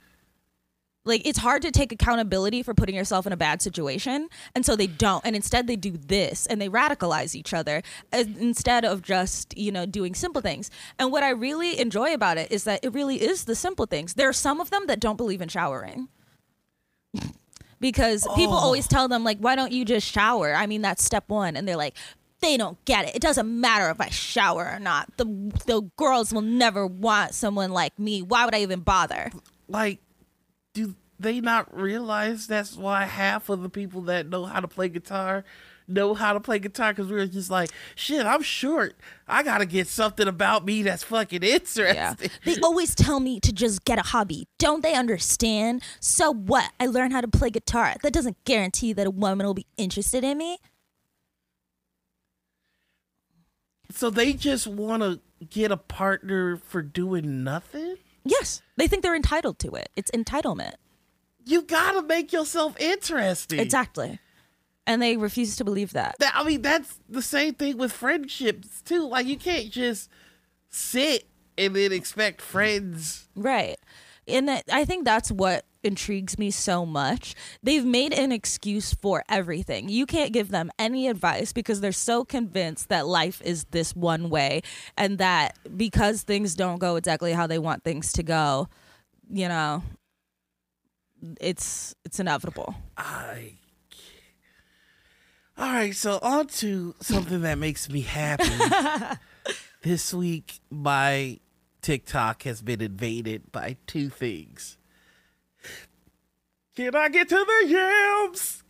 Speaker 2: Like it's hard to take accountability for putting yourself in a bad situation, and so they don't. And instead they do this and they radicalize each other as- instead of just, you know, doing simple things. And what I really enjoy about it is that it really is the simple things. There are some of them that don't believe in showering. because people oh. always tell them like why don't you just shower i mean that's step one and they're like they don't get it. It doesn't matter if i shower or not. The the girls will never want someone like me. Why would i even bother?
Speaker 1: Like, do they not realize that's why half of the people that know how to play guitar know how to play guitar? Because we were just like, shit, I'm short. I gotta get something about me that's fucking interesting.
Speaker 2: yeah they always tell me to just get a hobby. Don't they understand? So what? I learned how to play guitar. That doesn't guarantee that a woman will be interested in me
Speaker 1: So they just want to get a partner for doing nothing.
Speaker 2: yes they think they're entitled to it it's entitlement
Speaker 1: You gotta make yourself interesting.
Speaker 2: exactly and they refuse to believe that
Speaker 1: That I mean, that's the same thing with friendships too. Like you can't just sit and then expect friends.
Speaker 2: Right. And I- think that's what intrigues me so much. They've made an excuse for everything. You can't give them any advice because they're so convinced that life is this one way and that because things don't go exactly how they want things to go, you know, it's it's inevitable.
Speaker 1: I. All right, so on to something that makes me happy. this week, my TikTok has been invaded by two things. Can I get to the yams?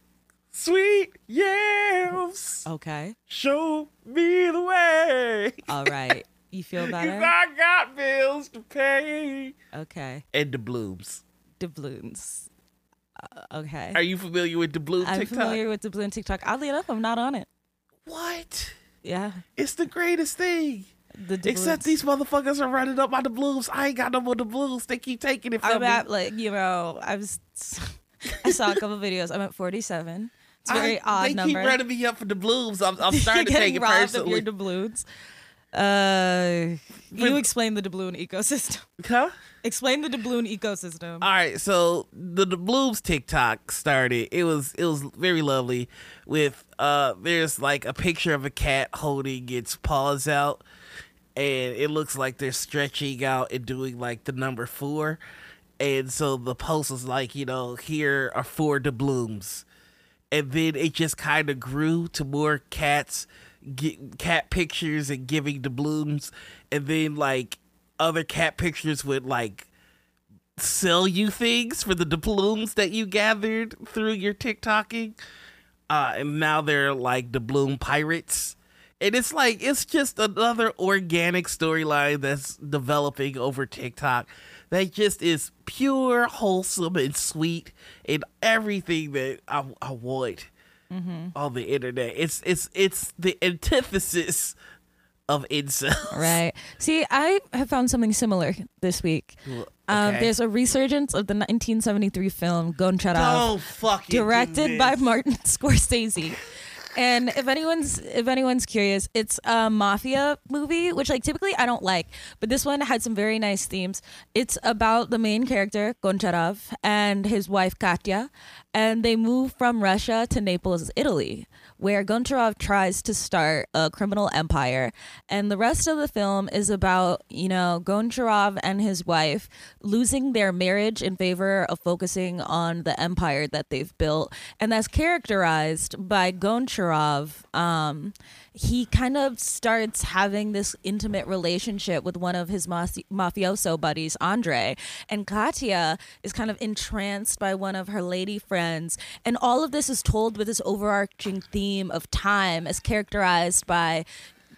Speaker 1: Sweet yams.
Speaker 2: Okay.
Speaker 1: Show me the way.
Speaker 2: All right. You feel better?
Speaker 1: I got bills to pay.
Speaker 2: Okay.
Speaker 1: And the blooms.
Speaker 2: Doubloons. Uh, okay.
Speaker 1: Are you familiar with the bloom
Speaker 2: I'm
Speaker 1: TikTok?
Speaker 2: familiar with doubloon TikTok. Oddly enough, I'm not on it.
Speaker 1: What?
Speaker 2: Yeah.
Speaker 1: It's the greatest thing.
Speaker 2: The
Speaker 1: Except these motherfuckers are running up my doubloons. I ain't got no more doubloons. They keep taking it from me.
Speaker 2: I'm
Speaker 1: me.
Speaker 2: at like you know I was I saw a couple videos. I'm at 47. It's a very
Speaker 1: I-
Speaker 2: odd
Speaker 1: they
Speaker 2: number.
Speaker 1: keep running me up for doubloons. I'm, I'm starting to take it
Speaker 2: robbed of
Speaker 1: personally.
Speaker 2: your doubloons. Uh, you explain the doubloon ecosystem.
Speaker 1: Huh?
Speaker 2: explain the doubloon ecosystem.
Speaker 1: All right, so the, the Blooms TikTok started. It was it was very lovely. With uh, there's like a picture of a cat holding its paws out, and it looks like they're stretching out and doing like the number four. And so the post was like, you know, here are four doubloons, and then it just kind of grew to more cats, get, cat pictures and giving doubloons, and then like other cat pictures would like sell you things for the doubloons that you gathered through your TikToking. Uh, and now they're like doubloon pirates. And it's like it's just another organic storyline that's developing over TikTok that just is pure, wholesome, and sweet, and everything that I, I want on the internet. It's it's it's the antithesis of incel.
Speaker 2: Right. See, I have found something similar this week. Um, there's a resurgence of the 1973 film Goncharov, directed by. Martin Scorsese. And if anyone's if anyone's curious, it's a mafia movie, which like typically I don't like, but this one had some very nice themes. It's about the main character Goncharov and his wife Katya, and they move from Russia to Naples, Italy, where Goncharov tries to start a criminal empire. And the rest of the film is about, you know, Goncharov and his wife losing their marriage in favor of focusing on the empire that they've built. And that's characterized by Goncharov. Um, he kind of starts having this intimate relationship with one of his mafi- mafioso buddies, Andre. And Katya is kind of entranced by one of her lady friends. And all of this is told with this overarching theme of time, as characterized by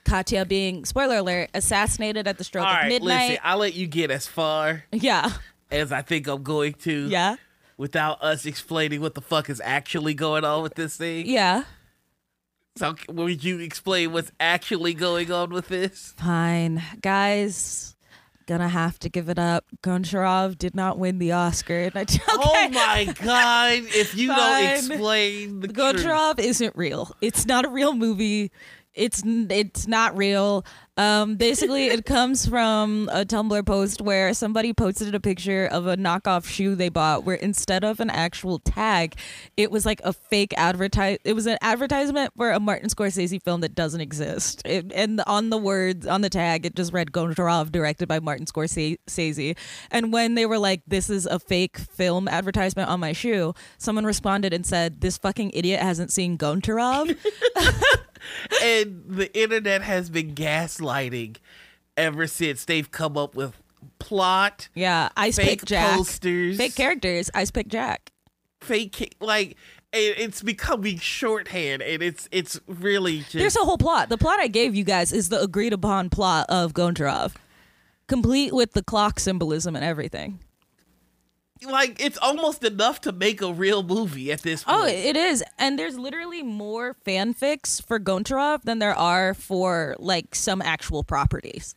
Speaker 2: Katya being, spoiler alert, assassinated at the stroke of midnight.
Speaker 1: listen, I'll let you get as far
Speaker 2: yeah.
Speaker 1: as I think I'm going to.
Speaker 2: Yeah.
Speaker 1: Without us explaining what the fuck is actually going on with this thing.
Speaker 2: Yeah.
Speaker 1: So, would you explain what's actually going on with this?
Speaker 2: Fine. Guys, gonna have to give it up. Goncharov did not win the Oscar. And I, okay.
Speaker 1: Oh my god! If you don't explain the truth.
Speaker 2: Goncharov isn't real. It's not a real movie. It's it's not real. Um, basically, it comes from a Tumblr post where somebody posted a picture of a knockoff shoe they bought, where instead of an actual tag, it was like a fake advertise. It was an advertisement for a Martin Scorsese film that doesn't exist. It, and on the words on the tag, it just read Goncharov, directed by Martin Scorsese. And when they were like, "This is a fake film advertisement on my shoe," someone responded and said, "This fucking idiot hasn't seen Goncharov."
Speaker 1: and the internet has been gaslighting ever since they've come up with plot,
Speaker 2: yeah, Ice Pick Jack,
Speaker 1: posters,
Speaker 2: fake characters, Ice Pick Jack.
Speaker 1: fake like it, it's becoming shorthand, and it's it's really just
Speaker 2: There's a whole plot. The plot I gave you guys is the agreed upon plot of Goncharov, complete with the clock symbolism and everything.
Speaker 1: Like it's almost enough to make a real movie at this oh, point.
Speaker 2: Oh, it is. And there's literally more fanfics for Goncharov than there are for like some actual properties.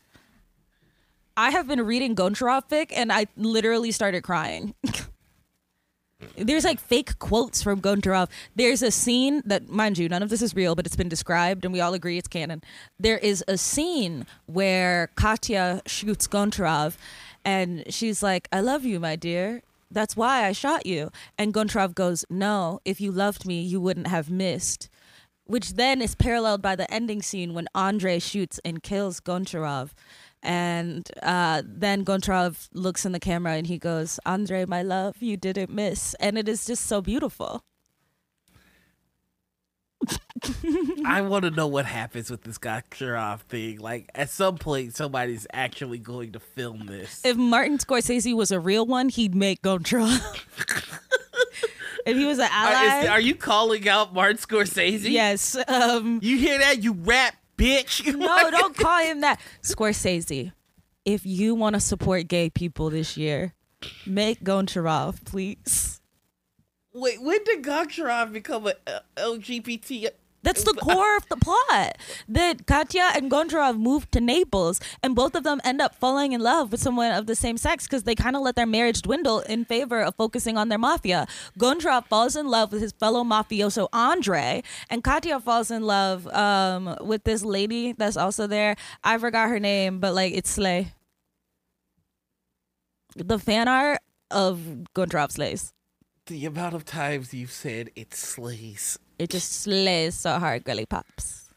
Speaker 2: I have been reading Goncharov fic and I literally started crying. There's like fake quotes from Goncharov. There's a scene that, mind you, none of this is real, but it's been described and we all agree it's canon. There is a scene where Katya shoots Goncharov and she's like, I love you, my dear. That's why I shot you. And Goncharov goes, No, if you loved me, you wouldn't have missed. Which then is paralleled by the ending scene when Andre shoots and kills Goncharov. And uh, then Goncharov looks in the camera and he goes, Andre, my love, you didn't miss. And it is just so beautiful.
Speaker 1: I want to know what happens with this Goncharov thing. Like, at some point, somebody's actually going to film this.
Speaker 2: If Martin Scorsese was a real one, he'd make Goncharov. if he was an
Speaker 1: Are,
Speaker 2: ally.
Speaker 1: is- are you calling out Martin Scorsese?
Speaker 2: yes. Um,
Speaker 1: You hear that, you rap bitch?
Speaker 2: no, don't call him that. Scorsese, if you want to support gay people this year, make Goncharov, please.
Speaker 1: Wait, when did Goncharov become a LGBT
Speaker 2: That's the core of the plot. That Katya and Goncharov moved to Naples, and both of them end up falling in love with someone of the same sex because they kind of let their marriage dwindle in favor of focusing on their mafia. Goncharov falls in love with his fellow mafioso Andre, and Katya falls in love um, with this lady that's also there. I forgot her name, but like it's Slay. The fan art of Goncharov slays.
Speaker 1: The amount of times you've said it slays.
Speaker 2: It just slays so hard, girly pops.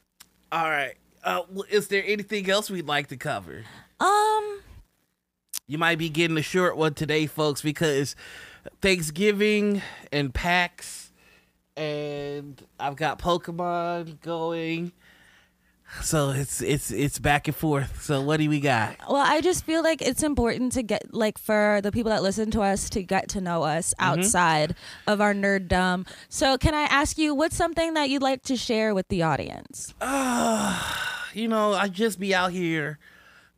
Speaker 1: All right. Uh, is there anything else we'd like to cover?
Speaker 2: Um,
Speaker 1: You might be getting a short one today, folks, because Thanksgiving and PAX, and I've got Pokemon going. So it's it's it's back and forth. So what do we got?
Speaker 2: well, I just feel like it's important to get like for the people that listen to us to get to know us mm-hmm. outside of our nerddom. So, can I ask you what's something that you'd like to share with the audience?
Speaker 1: You know, I just be out here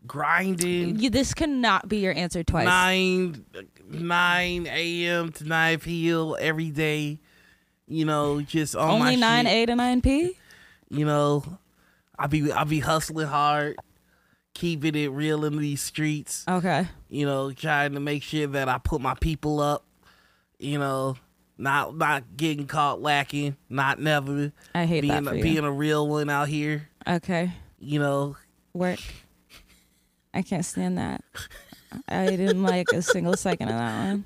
Speaker 1: grinding
Speaker 2: You, this cannot be your answer twice.
Speaker 1: nine nine a.m. to nine p.m. every day. You know, just on my
Speaker 2: Only nine
Speaker 1: shit.
Speaker 2: A to nine P.
Speaker 1: You know, I be I be hustling hard, keeping it real in these streets.
Speaker 2: Okay.
Speaker 1: You know, trying to make sure that I put my people up. You know, not not getting caught lacking, not never
Speaker 2: I hate
Speaker 1: being
Speaker 2: that for you.
Speaker 1: being a real one out here.
Speaker 2: okay.
Speaker 1: You know,
Speaker 2: Work. I can't stand that. I didn't like a single second of that one.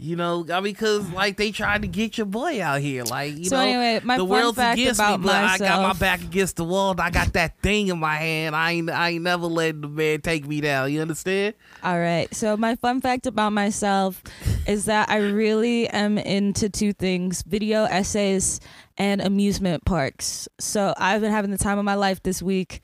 Speaker 1: You know, I mean, because like they tried to get your boy out here, like you
Speaker 2: So
Speaker 1: know,
Speaker 2: anyway, my
Speaker 1: the
Speaker 2: fun
Speaker 1: world's
Speaker 2: fact
Speaker 1: against
Speaker 2: about
Speaker 1: me, but I got my back against the wall. I got that thing in my hand. I ain't I ain't never letting the man take me down. You understand?
Speaker 2: All right. So my fun fact about myself is that I really am into two things: video essays and amusement parks. So I've been having the time of my life this week.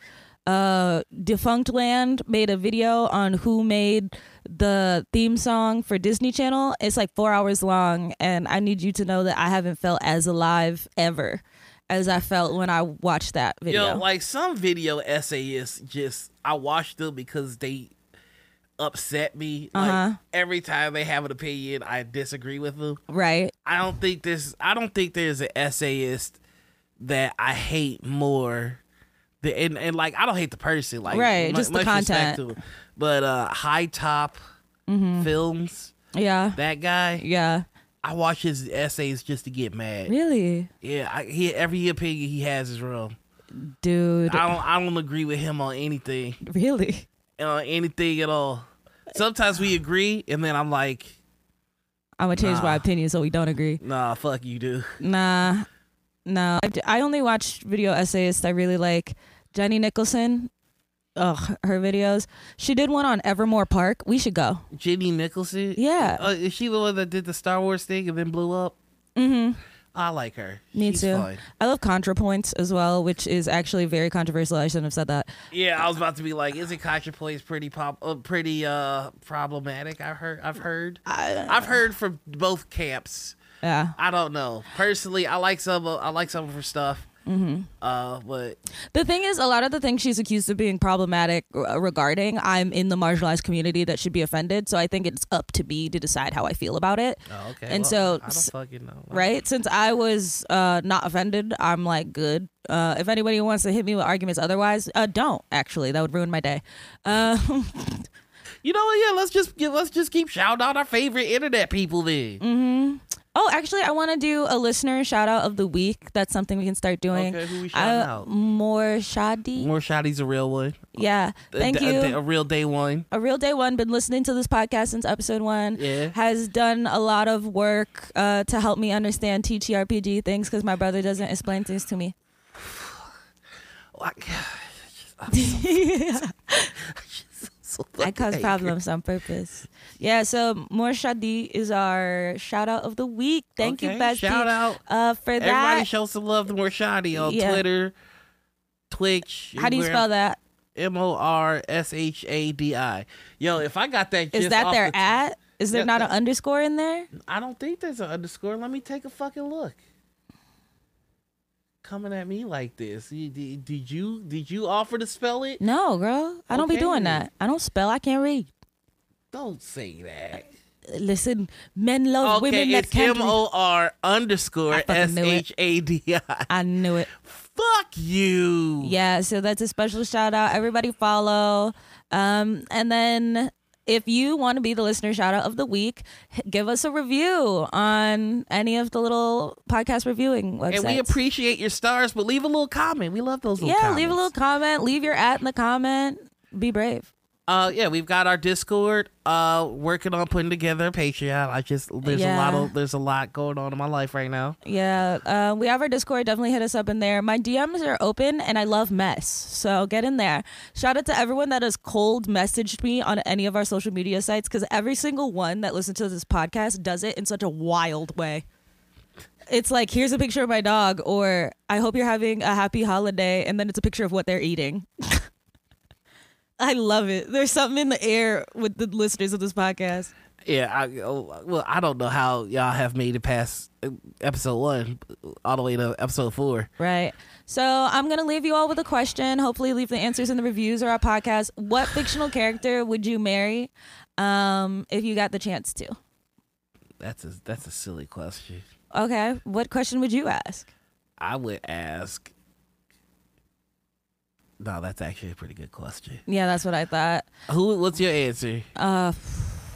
Speaker 2: Uh, Defunctland made a video on who made the theme song for Disney Channel. It's like four hours long, and I need you to know that I haven't felt as alive ever as I felt when I watched that video.
Speaker 1: Yo, like some video essayists just I watch them because they upset me.
Speaker 2: Uh-huh.
Speaker 1: Like every time they have an opinion, I disagree with them.
Speaker 2: right?
Speaker 1: I don't think this I don't think there's an essayist that I hate more than and, and like I don't hate the person, like
Speaker 2: Right,
Speaker 1: mu-
Speaker 2: just the content.
Speaker 1: But uh high top films,
Speaker 2: Yeah.
Speaker 1: that guy,
Speaker 2: Yeah.
Speaker 1: I watch his essays just to get mad.
Speaker 2: Really?
Speaker 1: Yeah, I, he every opinion he has is wrong.
Speaker 2: Dude.
Speaker 1: I don't I don't agree with him on anything.
Speaker 2: Really?
Speaker 1: on anything at all. Sometimes we agree, and then I'm like,
Speaker 2: I'm gonna change my opinion so we don't agree.
Speaker 1: nah, fuck you, dude.
Speaker 2: Nah, no. I, d- I only watch video essayists I really like. Jenny Nicholson. Ugh, her videos. She did one on Evermore Park. We should go.
Speaker 1: Jenny Nicholson.
Speaker 2: Yeah.
Speaker 1: Uh, is she the one that did the Star Wars thing and then blew up?
Speaker 2: Mm-hmm.
Speaker 1: I like her.
Speaker 2: Me
Speaker 1: She's
Speaker 2: too.
Speaker 1: Fun.
Speaker 2: I love ContraPoints as well, which is actually very controversial. I shouldn't have said that.
Speaker 1: Yeah, I was about to be like, isn't ContraPoints pretty pop, uh, pretty uh problematic? I heard. I've heard.
Speaker 2: I,
Speaker 1: I've heard from both camps.
Speaker 2: yeah.
Speaker 1: I don't know. Personally, I like some. Of, I like some of her stuff. Mm-hmm. Uh, but
Speaker 2: The thing is, a lot of the things she's accused of being problematic uh, regarding, I'm in the marginalized community that should be offended. So I think it's up to me to decide how I feel about it.
Speaker 1: oh, okay.
Speaker 2: And
Speaker 1: well,
Speaker 2: so,
Speaker 1: I don't fucking know.
Speaker 2: right? Since I was uh, not offended, I'm like good. Uh, if anybody wants to hit me with arguments otherwise, uh, don't actually. That would ruin my day.
Speaker 1: You know what? Yeah, let's just yeah, let's just keep shouting out our favorite internet people then.
Speaker 2: Mm-hmm. oh, actually, I want to do a listener shout out of the week. That's something we can start doing.
Speaker 1: Okay, who we shouting
Speaker 2: Uh,
Speaker 1: out?
Speaker 2: More Shadi.
Speaker 1: Mor Shadi's a real one.
Speaker 2: Yeah. Thank
Speaker 1: a-
Speaker 2: you.
Speaker 1: A, a real day one.
Speaker 2: a real day one been listening to this podcast since episode one
Speaker 1: Yeah.
Speaker 2: has done a lot of work uh, to help me understand TTRPG things because my brother doesn't explain things to me
Speaker 1: Like, so
Speaker 2: i cause problems on purpose yeah so more shadi is our shout out of the week thank you bestie
Speaker 1: Shout out.
Speaker 2: uh, for
Speaker 1: Everybody
Speaker 2: that
Speaker 1: show some love to Mor Shadi on
Speaker 2: Yeah.
Speaker 1: Twitter, Twitch.
Speaker 2: how do you spell that
Speaker 1: M O R S H A D I. Yo, if I got that,
Speaker 2: is that their
Speaker 1: the-
Speaker 2: at is there
Speaker 1: Yeah,
Speaker 2: not an underscore in there
Speaker 1: I don't think there's an underscore. Let me take a fucking look. Coming at me like this. Did, did you did you offer to spell it?
Speaker 2: no girl i don't be doing that i don't spell i can't read
Speaker 1: Don't say that.
Speaker 2: listen, men love
Speaker 1: Okay,
Speaker 2: women that can't.
Speaker 1: M O R underscore S
Speaker 2: fucking knew it.
Speaker 1: H A D I.
Speaker 2: I knew it.
Speaker 1: Fuck you.
Speaker 2: Yeah, so that's a special shout out. Everybody follow. Um, and then if you want to be the listener shout out of the week, give us a review on any of the little podcast reviewing websites.
Speaker 1: And we appreciate your stars, but leave a little comment. We love those little
Speaker 2: yeah,
Speaker 1: comments.
Speaker 2: leave a little comment. Leave your at in the comment. Be brave.
Speaker 1: Uh, yeah, we've got our Discord. Uh, working on putting together a Patreon. I just there's a lot of there's a lot going on in my life right now.
Speaker 2: Yeah, uh, we have our Discord. Definitely hit us up in there. My DMs are open, and I love mess. So get in there. Shout out to everyone that has cold messaged me on any of our social media sites because every single one that listens to this podcast does it in such a wild way. It's like here's a picture of my dog, or I hope you're having a happy holiday, and then it's a picture of what they're eating. I love it. There's something in the air with the listeners of this podcast.
Speaker 1: Yeah, I oh, well, I don't know how y'all have made it past uh, episode one all the way to episode four.
Speaker 2: Right. So I'm gonna leave you all with a question. Hopefully, leave the answers in the reviews or our podcast. What fictional character would you marry, um, if you got the chance to?
Speaker 1: That's a that's a silly question.
Speaker 2: Okay. What question would you ask?
Speaker 1: I would ask. No, that's actually a pretty good question.
Speaker 2: Yeah, that's what I thought.
Speaker 1: Who? What's your answer?
Speaker 2: Uh,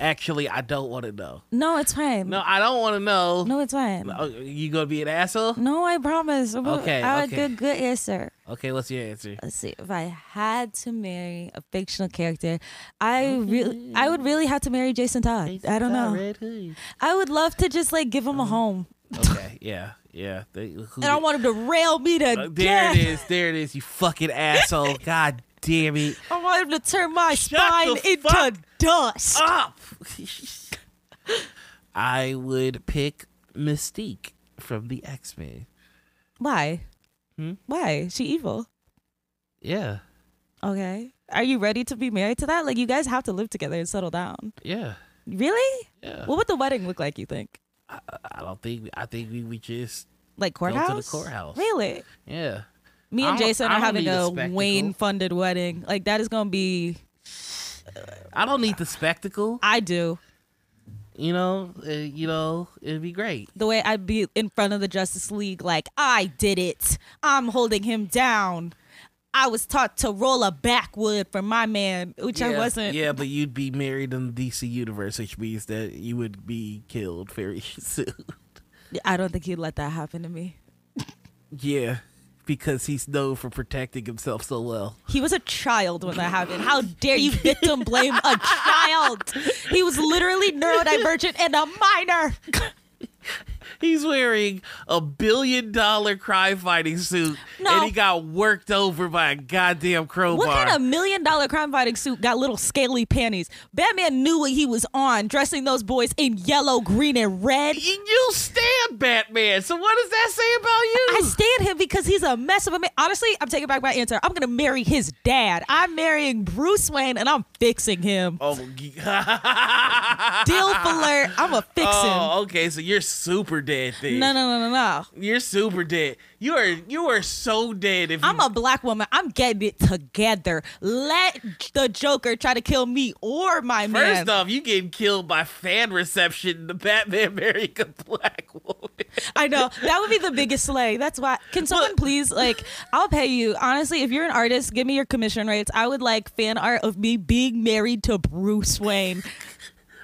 Speaker 1: Actually, I don't want to know.
Speaker 2: no, it's fine.
Speaker 1: No, I don't want to know.
Speaker 2: no, it's fine.
Speaker 1: Oh, you gonna be an asshole?
Speaker 2: No, I promise.
Speaker 1: Okay,
Speaker 2: I
Speaker 1: okay.
Speaker 2: good, good answer.
Speaker 1: Okay, what's your answer?
Speaker 2: Let's see. If I had to marry a fictional character, I really, I would really have to marry Jason Todd. I don't know.
Speaker 1: Red Hood.
Speaker 2: I would love to just like give him a home,
Speaker 1: Okay, yeah, yeah. They, who
Speaker 2: and I want him to rail me to
Speaker 1: Uh, there
Speaker 2: death.
Speaker 1: it is. There it is. You fucking asshole. God damn it.
Speaker 2: I want him to turn my
Speaker 1: Shut
Speaker 2: spine into dust.
Speaker 1: Up. I would pick Mystique from the X Men.
Speaker 2: Why?
Speaker 1: Hmm?
Speaker 2: Why? She evil.
Speaker 1: Yeah,
Speaker 2: Okay. Are you ready to be married to that? Like, you guys have to live together and settle down.
Speaker 1: yeah,
Speaker 2: Really?
Speaker 1: yeah.
Speaker 2: What would the wedding look like? You think?
Speaker 1: I, I don't think. I think we would just.
Speaker 2: Like
Speaker 1: Go to the
Speaker 2: courthouse?
Speaker 1: courthouse.
Speaker 2: Really?
Speaker 1: Yeah.
Speaker 2: Me and Jason are having
Speaker 1: a
Speaker 2: a. Wayne-funded wedding. Like that is gonna be.
Speaker 1: I don't need the spectacle.
Speaker 2: I do
Speaker 1: You know. Uh, you know. It'd be great.
Speaker 2: the way I'd be in front of the Justice League. Like I did it. I'm holding him down. I was taught to roll a backwood for my man, which I wasn't.
Speaker 1: Yeah, but you'd be married in the DC universe, which means that you would be killed very soon.
Speaker 2: I don't think he'd let that happen to me.
Speaker 1: yeah, because he's known for protecting himself so well.
Speaker 2: He was a child when that happened. How dare you victim blame a child? He was literally neurodivergent and a minor.
Speaker 1: He's wearing a billion dollar crime fighting suit,
Speaker 2: No.
Speaker 1: and he got worked over by a goddamn crowbar.
Speaker 2: What kind of million dollar crime fighting suit got little scaly panties? Batman knew what he was on, dressing those boys in yellow, green, and red.
Speaker 1: You stand Batman, so what does that say about you?
Speaker 2: I stand him because he's a mess of a man. Honestly, I'm taking back my answer. I'm gonna marry his dad. I'm marrying Bruce Wayne, and I'm fixing him.
Speaker 1: oh,
Speaker 2: Deal alert. I'm a fix him.
Speaker 1: Oh, okay, so you're super dead then.
Speaker 2: No, no, no, no, no.
Speaker 1: You're super dead. You are you are so dead if
Speaker 2: I'm a black woman. I'm getting it together. Let the Joker try to kill me or my man.
Speaker 1: First off, you getting killed by fan reception. The Batman marrying a black woman.
Speaker 2: I know that would be the biggest slay. That's why. Can someone please like? I'll pay you. Honestly, if you're an artist, give me your commission rates. I would like fan art of me being married to Bruce Wayne.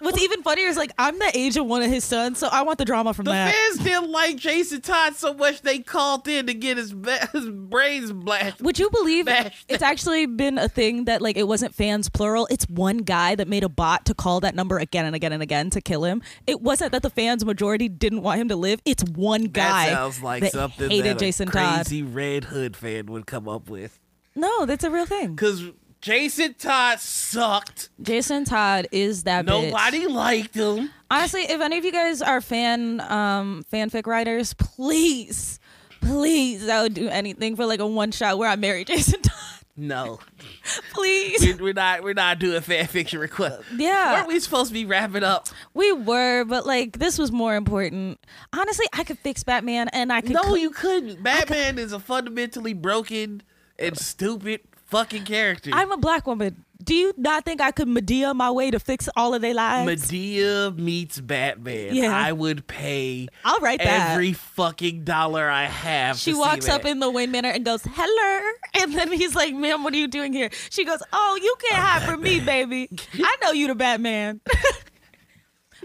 Speaker 2: What's even funnier is like I'm the age of one of his sons, so I want the drama from
Speaker 1: The
Speaker 2: that.
Speaker 1: The fans didn't like Jason Todd so much they called in to get his, ba- his brains blasted.
Speaker 2: Would you believe it's actually been a thing that like it wasn't fans plural? It's one guy that made a bot to call that number again and again and again to kill him. It wasn't that the fans majority didn't want him to live. It's one guy
Speaker 1: that sounds like
Speaker 2: that
Speaker 1: something
Speaker 2: hated
Speaker 1: that a
Speaker 2: Jason Todd.
Speaker 1: crazy Red Hood fan would come up with.
Speaker 2: No, that's a real thing.
Speaker 1: Cause Jason Todd sucked.
Speaker 2: Jason Todd is that bitch.
Speaker 1: Nobody liked him.
Speaker 2: Honestly, if any of you guys are fan um fanfic writers, please, please, I would do anything for like a one shot where I marry Jason Todd.
Speaker 1: No,
Speaker 2: Please.
Speaker 1: we, we're not. We're not doing fan fiction requests.
Speaker 2: Yeah.
Speaker 1: Weren't we supposed to be wrapping up?
Speaker 2: We were, but like this was more important. Honestly, I could fix Batman and I could
Speaker 1: No, you couldn't. Batman is a fundamentally broken and stupid fucking character.
Speaker 2: I'm a black woman. Do you not think I could Medea my way to fix all of their lives?
Speaker 1: Medea meets Batman.
Speaker 2: Yeah.
Speaker 1: I would pay
Speaker 2: I'll write that.
Speaker 1: every fucking dollar I have.
Speaker 2: She
Speaker 1: to see
Speaker 2: walks up in the Wayne Manor and goes, "Hello," and then he's like, "Ma'am, what are you doing here?" She goes, "Oh, you can't hide from me, baby. I know you the Batman."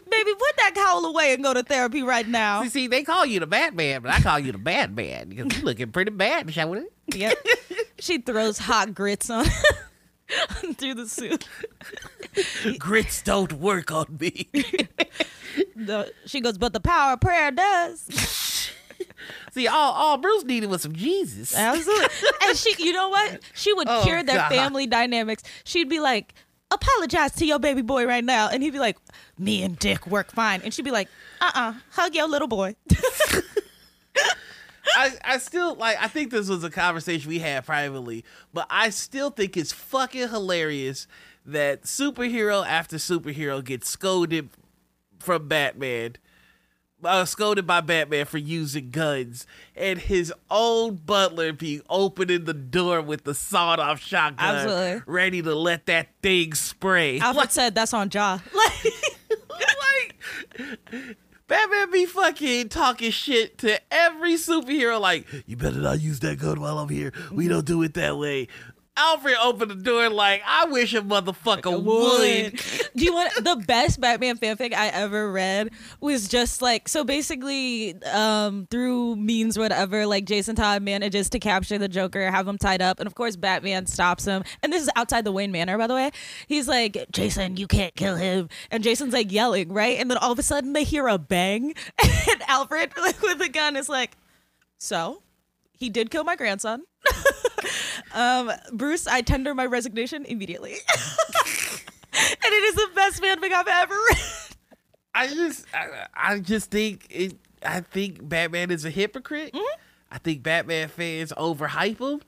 Speaker 2: Baby, put that cowl away and go to therapy right now.
Speaker 1: See, see, they call you the Batman, but I call you the Bad Man because you're looking pretty bad, shall we?
Speaker 2: Yep. she throws hot grits on through the suit.
Speaker 1: Grits don't work on me.
Speaker 2: The- she goes, but the power of prayer does.
Speaker 1: see, all, all Bruce needed was some Jesus.
Speaker 2: Absolutely. and she, you know what? She would
Speaker 1: Oh,
Speaker 2: cure their
Speaker 1: God.
Speaker 2: family dynamics. She'd be like, apologize to your baby boy right now. And he'd be like, me and Dick work fine. And she'd be like, uh uh hug your little boy.
Speaker 1: I, I still like I think this was a conversation we had privately, but I still think it's fucking hilarious that superhero after superhero gets scolded from Batman. Uh, scolded by Batman for using guns, and his own butler be opening the door with the sawed-off shotgun,
Speaker 2: Absolutely.
Speaker 1: ready to let that thing spray.
Speaker 2: Alfred said that's on Jaw. Like,
Speaker 1: like Batman be fucking talking shit to every superhero like you better not use that gun while I'm here. We mm-hmm. don't do it that way. Alfred opened the door like I wish a motherfucker would.
Speaker 2: Do you want the best Batman fanfic I ever read was just like so basically um through means whatever like Jason Todd manages to capture the Joker, have him tied up, and of course Batman stops him. And this is outside the Wayne Manor, by the way. He's like, Jason, you can't kill him. And Jason's like yelling, right? And then all of a sudden they hear a bang, and Alfred like with a gun is like, so he did kill my grandson. um, Bruce, I tender my resignation immediately. and it is the best fanfic I've ever read.
Speaker 1: I just I, I just think it I think Batman is a hypocrite. I think Batman fans overhype him.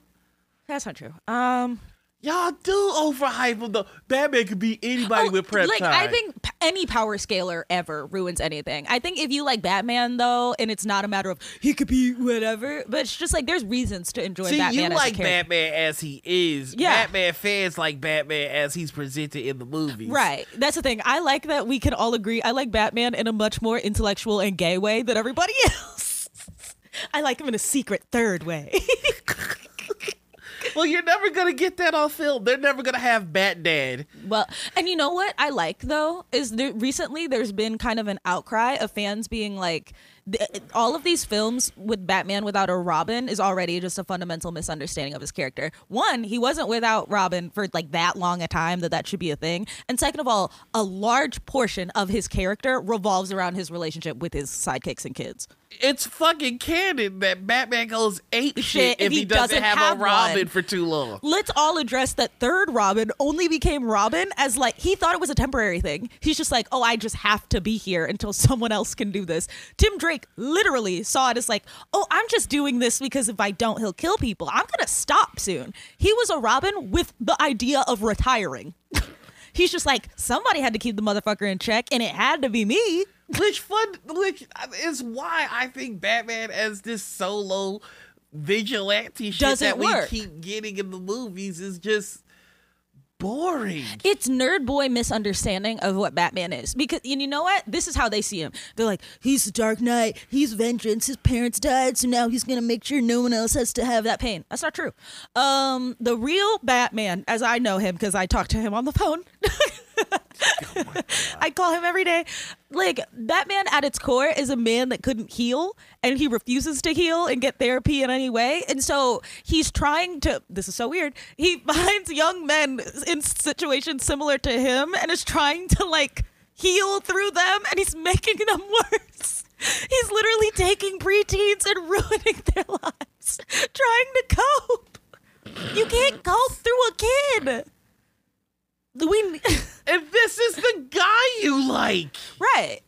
Speaker 2: That's not true. Um,
Speaker 1: Y'all do overhype him though. Batman could be anybody
Speaker 2: oh,
Speaker 1: with prep
Speaker 2: like
Speaker 1: time.
Speaker 2: I think p- any power scaler ever ruins anything. I think if you like Batman though, and it's not a matter of he could be whatever, but it's just like there's reasons to enjoy
Speaker 1: See,
Speaker 2: Batman
Speaker 1: you like. Batman as he is.
Speaker 2: Yeah.
Speaker 1: Batman fans like Batman as he's presented in the movies.
Speaker 2: Right. That's the thing. I like that we can all agree. I like Batman in a much more intellectual and gay way than everybody else. I like him in a secret third way.
Speaker 1: Well, you're never gonna get that on film. They're never gonna have Bat Dad.
Speaker 2: Well, and you know what I like though is there recently there's been kind of an outcry of fans being like th- all of these films with Batman without a Robin is already just a fundamental misunderstanding of his character. One, he wasn't without Robin for like that long a time that that should be a thing. And second of all, a large portion of his character revolves around his relationship with his sidekicks and kids.
Speaker 1: It's fucking canon that Batman goes ape shit,
Speaker 2: Shit,
Speaker 1: if he, doesn't, have,
Speaker 2: have
Speaker 1: a Robin
Speaker 2: one.
Speaker 1: for too long.
Speaker 2: Let's all address that third Robin only became Robin as like he thought it was a temporary thing. He's just like, oh, I just have to be here until someone else can do this. Tim Drake literally saw it as like, oh, I'm just doing this because if I don't, he'll kill people. I'm gonna stop soon. He was a Robin with the idea of retiring. He's just like, somebody had to keep the motherfucker in check, and it had to be me.
Speaker 1: Which fun, which is why I think Batman as this solo vigilante shit
Speaker 2: Doesn't
Speaker 1: that we
Speaker 2: work.
Speaker 1: keep getting in the movies is just boring.
Speaker 2: it's nerd boy misunderstanding of what Batman is. Because and you know what? This is how they see him. They're like, he's the Dark Knight, he's vengeance, his parents died, so now he's gonna make sure no one else has to have that pain. That's not true. Um, the real Batman, as I know him, because I talk to him on the phone. Oh I call him every day. Like Batman at its core is a man that couldn't heal and he refuses to heal and get therapy in any way. And so he's trying to this is so weird. He finds young men in situations similar to him and is trying to like heal through them and he's making them worse. He's literally taking preteens and ruining their lives trying to cope. You can't cope through a kid. We
Speaker 1: And this is the guy you like.
Speaker 2: Right.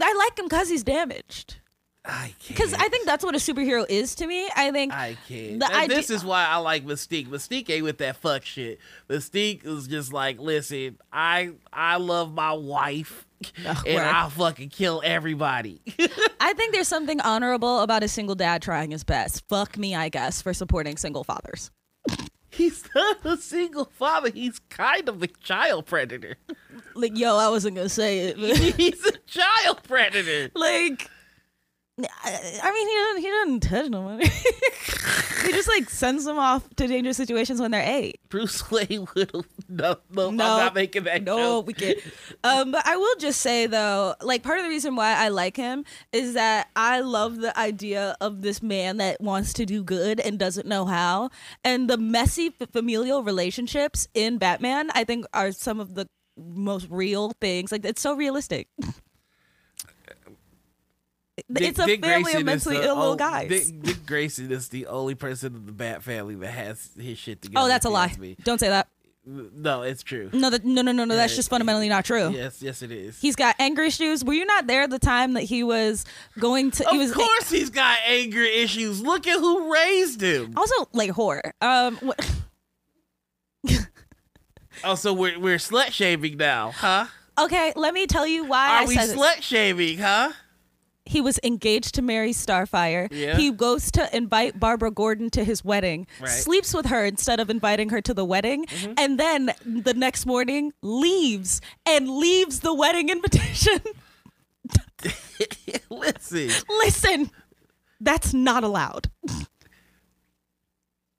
Speaker 2: I like him because he's damaged.
Speaker 1: I can't.
Speaker 2: Because I think that's what a superhero is to me. I think
Speaker 1: I can't.
Speaker 2: The idea-
Speaker 1: this is why I like Mystique. Mystique ain't with that fuck shit. Mystique is just like, listen, I I love my wife,
Speaker 2: Ugh, oh,
Speaker 1: and
Speaker 2: word.
Speaker 1: I'll fucking kill everybody.
Speaker 2: I think there's something honorable about a single dad trying his best. Fuck me, I guess, for supporting single fathers.
Speaker 1: He's not a single father. He's kind of a child predator.
Speaker 2: Like, yo, I wasn't gonna say it, but
Speaker 1: He's a child predator.
Speaker 2: like, I I mean, he doesn't he doesn't touch nobody. he just like sends them off to dangerous situations when they're eight.
Speaker 1: Bruce Wayne would have. No, no, I'm
Speaker 2: No.
Speaker 1: not making that
Speaker 2: No,
Speaker 1: joke.
Speaker 2: we can't. Um, but I will just say though, like part of the reason why I like him is that I love the idea of this man that wants to do good and doesn't know how, and the messy f- familial relationships in Batman. I think are some of the most real things. Like it's so realistic. it's a family
Speaker 1: Grayson
Speaker 2: of mentally
Speaker 1: the
Speaker 2: ill little guys.
Speaker 1: Dick, Dick Grayson is the only person in the Bat family that has his shit together.
Speaker 2: oh, that's a lie.
Speaker 1: me.
Speaker 2: Don't say that.
Speaker 1: No, it's true.
Speaker 2: No, that, no, no, no, no. That's just fundamentally not true.
Speaker 1: Yes, yes, it is.
Speaker 2: He's got anger issues. Were you not there the time that he was going to? he
Speaker 1: of
Speaker 2: was
Speaker 1: course, he's got anger issues. Look at who raised him.
Speaker 2: also like horror. Um, what,
Speaker 1: Oh, so we're we're slut shaming now, huh?
Speaker 2: okay, let me tell you why
Speaker 1: Are
Speaker 2: I
Speaker 1: we slut shaming, huh?
Speaker 2: He was engaged to marry Starfire.
Speaker 1: Yeah.
Speaker 2: He goes to invite Barbara Gordon to his wedding,
Speaker 1: Right. Mm-hmm.
Speaker 2: sleeps with her instead of inviting her to the wedding, and then the next morning leaves and leaves the wedding invitation.
Speaker 1: Listen,
Speaker 2: Listen, that's not allowed.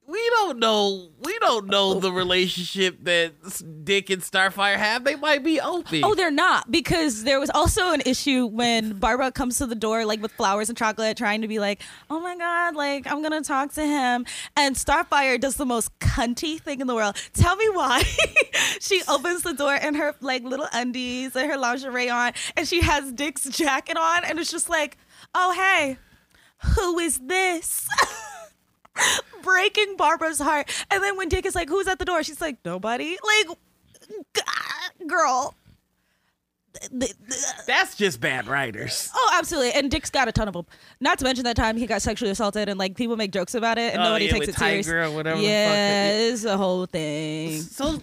Speaker 1: we don't know. We don't know the relationship that Dick and Starfire have. They might be open.
Speaker 2: Oh, they're not because there was also an issue when Barbara comes to the door like with flowers and chocolate, trying to be like, "Oh my god, like I'm gonna talk to him," and Starfire does the most cunty thing in the world. Tell me why? she opens the door in her like little undies and her lingerie on, and she has Dick's jacket on, and it's just like, "Oh hey, who is this?" Breaking Barbara's heart, and then when Dick is like, "Who's at the door?" She's like, "Nobody." Like, girl. Th- th-
Speaker 1: That's just bad writers.
Speaker 2: Oh, absolutely. And Dick's got a ton of them. Not to mention that time he got sexually assaulted and like people make jokes about it and
Speaker 1: Oh,
Speaker 2: nobody
Speaker 1: yeah,
Speaker 2: takes it serious.
Speaker 1: Tiger or whatever the
Speaker 2: Yeah,
Speaker 1: that-
Speaker 2: it's a whole thing.
Speaker 1: So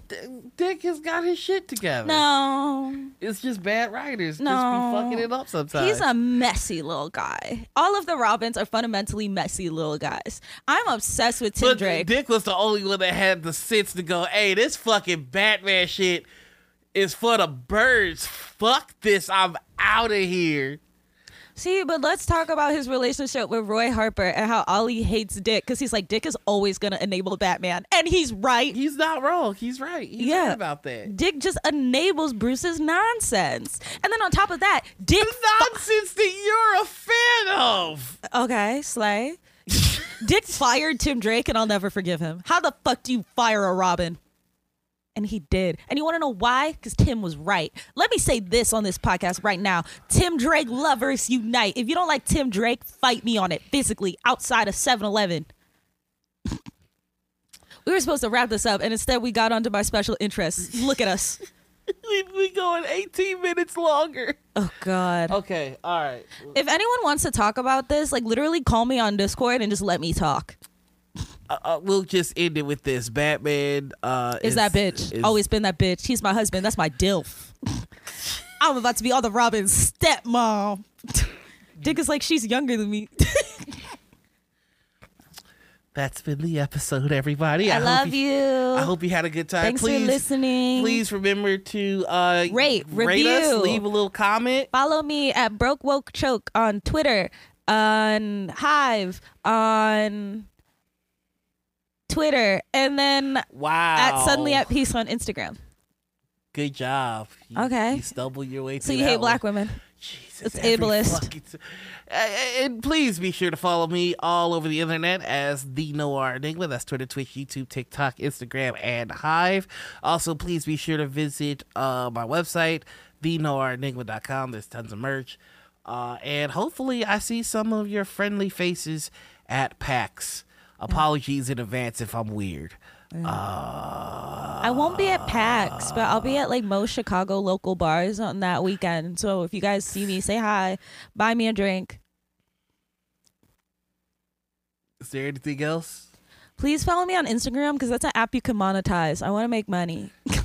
Speaker 1: Dick has got his shit together.
Speaker 2: No,
Speaker 1: It's just bad writers.
Speaker 2: No.
Speaker 1: Just be fucking it up sometimes.
Speaker 2: he's a messy little guy. All of the Robins are fundamentally messy little guys. I'm obsessed with Tim
Speaker 1: but
Speaker 2: Drake.
Speaker 1: Dick was the only one that had the sense to go, hey, this fucking Batman shit is for the birds. Fuck this. I'm out of here.
Speaker 2: See, but let's talk about his relationship with Roy Harper and how Ollie hates Dick because he's like, Dick is always going to enable Batman. And he's right.
Speaker 1: He's not wrong. He's right. He's
Speaker 2: Yeah.
Speaker 1: right about that.
Speaker 2: Dick just enables Bruce's nonsense. And then on top of that, Dick.
Speaker 1: Nonsense that you're a fan of.
Speaker 2: okay, Slay. Dick fired Tim Drake, and I'll never forgive him. How the fuck do you fire a Robin? And he did. And you want to know why? Because Tim was right. Let me say this on this podcast right now Tim Drake lovers unite. If you don't like Tim Drake, fight me on it physically outside of 7 Eleven. we were supposed to wrap this up, and instead we got onto my special interests. Look at us.
Speaker 1: we, going 18 minutes longer.
Speaker 2: Oh, God.
Speaker 1: Okay, all right.
Speaker 2: If anyone wants to talk about this, like literally call me on Discord and just let me talk.
Speaker 1: Uh, uh, we'll just end it with this. Batman uh,
Speaker 2: Is, that bitch.
Speaker 1: is-
Speaker 2: Always been that bitch. He's my husband. That's my DILF. I'm about to be all the Robin's stepmom. Dick is like, she's younger than me.
Speaker 1: That's been the episode, everybody.
Speaker 2: I,
Speaker 1: hope
Speaker 2: love you.
Speaker 1: I hope you had a good time.
Speaker 2: Thanks
Speaker 1: please,
Speaker 2: for listening.
Speaker 1: Please remember to uh,
Speaker 2: Rate,
Speaker 1: rate us, leave a little comment.
Speaker 2: Follow me at Broke Woke Choke on Twitter, on Hive, on Twitter, and then
Speaker 1: Wow.
Speaker 2: at Suddenly at Peace on Instagram.
Speaker 1: Good job. You,
Speaker 2: Okay.
Speaker 1: You stumbled your way
Speaker 2: So you hate black
Speaker 1: one.
Speaker 2: women.
Speaker 1: Jesus,
Speaker 2: It's ableist.
Speaker 1: fucking t- Uh, And please be sure to follow me all over the internet as the Noir Enigma. That's Twitter, Twitch, YouTube, TikTok, Instagram, and Hive. Also, please be sure to visit uh, my website, thenoirenigma.com. There's tons of merch. Uh, and hopefully, I see some of your friendly faces at PAX. Apologies in advance if I'm weird.
Speaker 2: Uh, I won't be at PAX, but I'll be at like most Chicago local bars on that weekend. So if you guys see me, say hi, buy me a drink.
Speaker 1: Is there anything else?
Speaker 2: Please follow me on Instagram because that's an app you can monetize. I want to make money.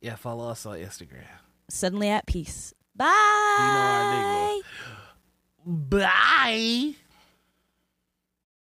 Speaker 1: Yeah, follow us on Instagram.
Speaker 2: Suddenly at peace.
Speaker 1: our
Speaker 2: Bye.
Speaker 1: Bye.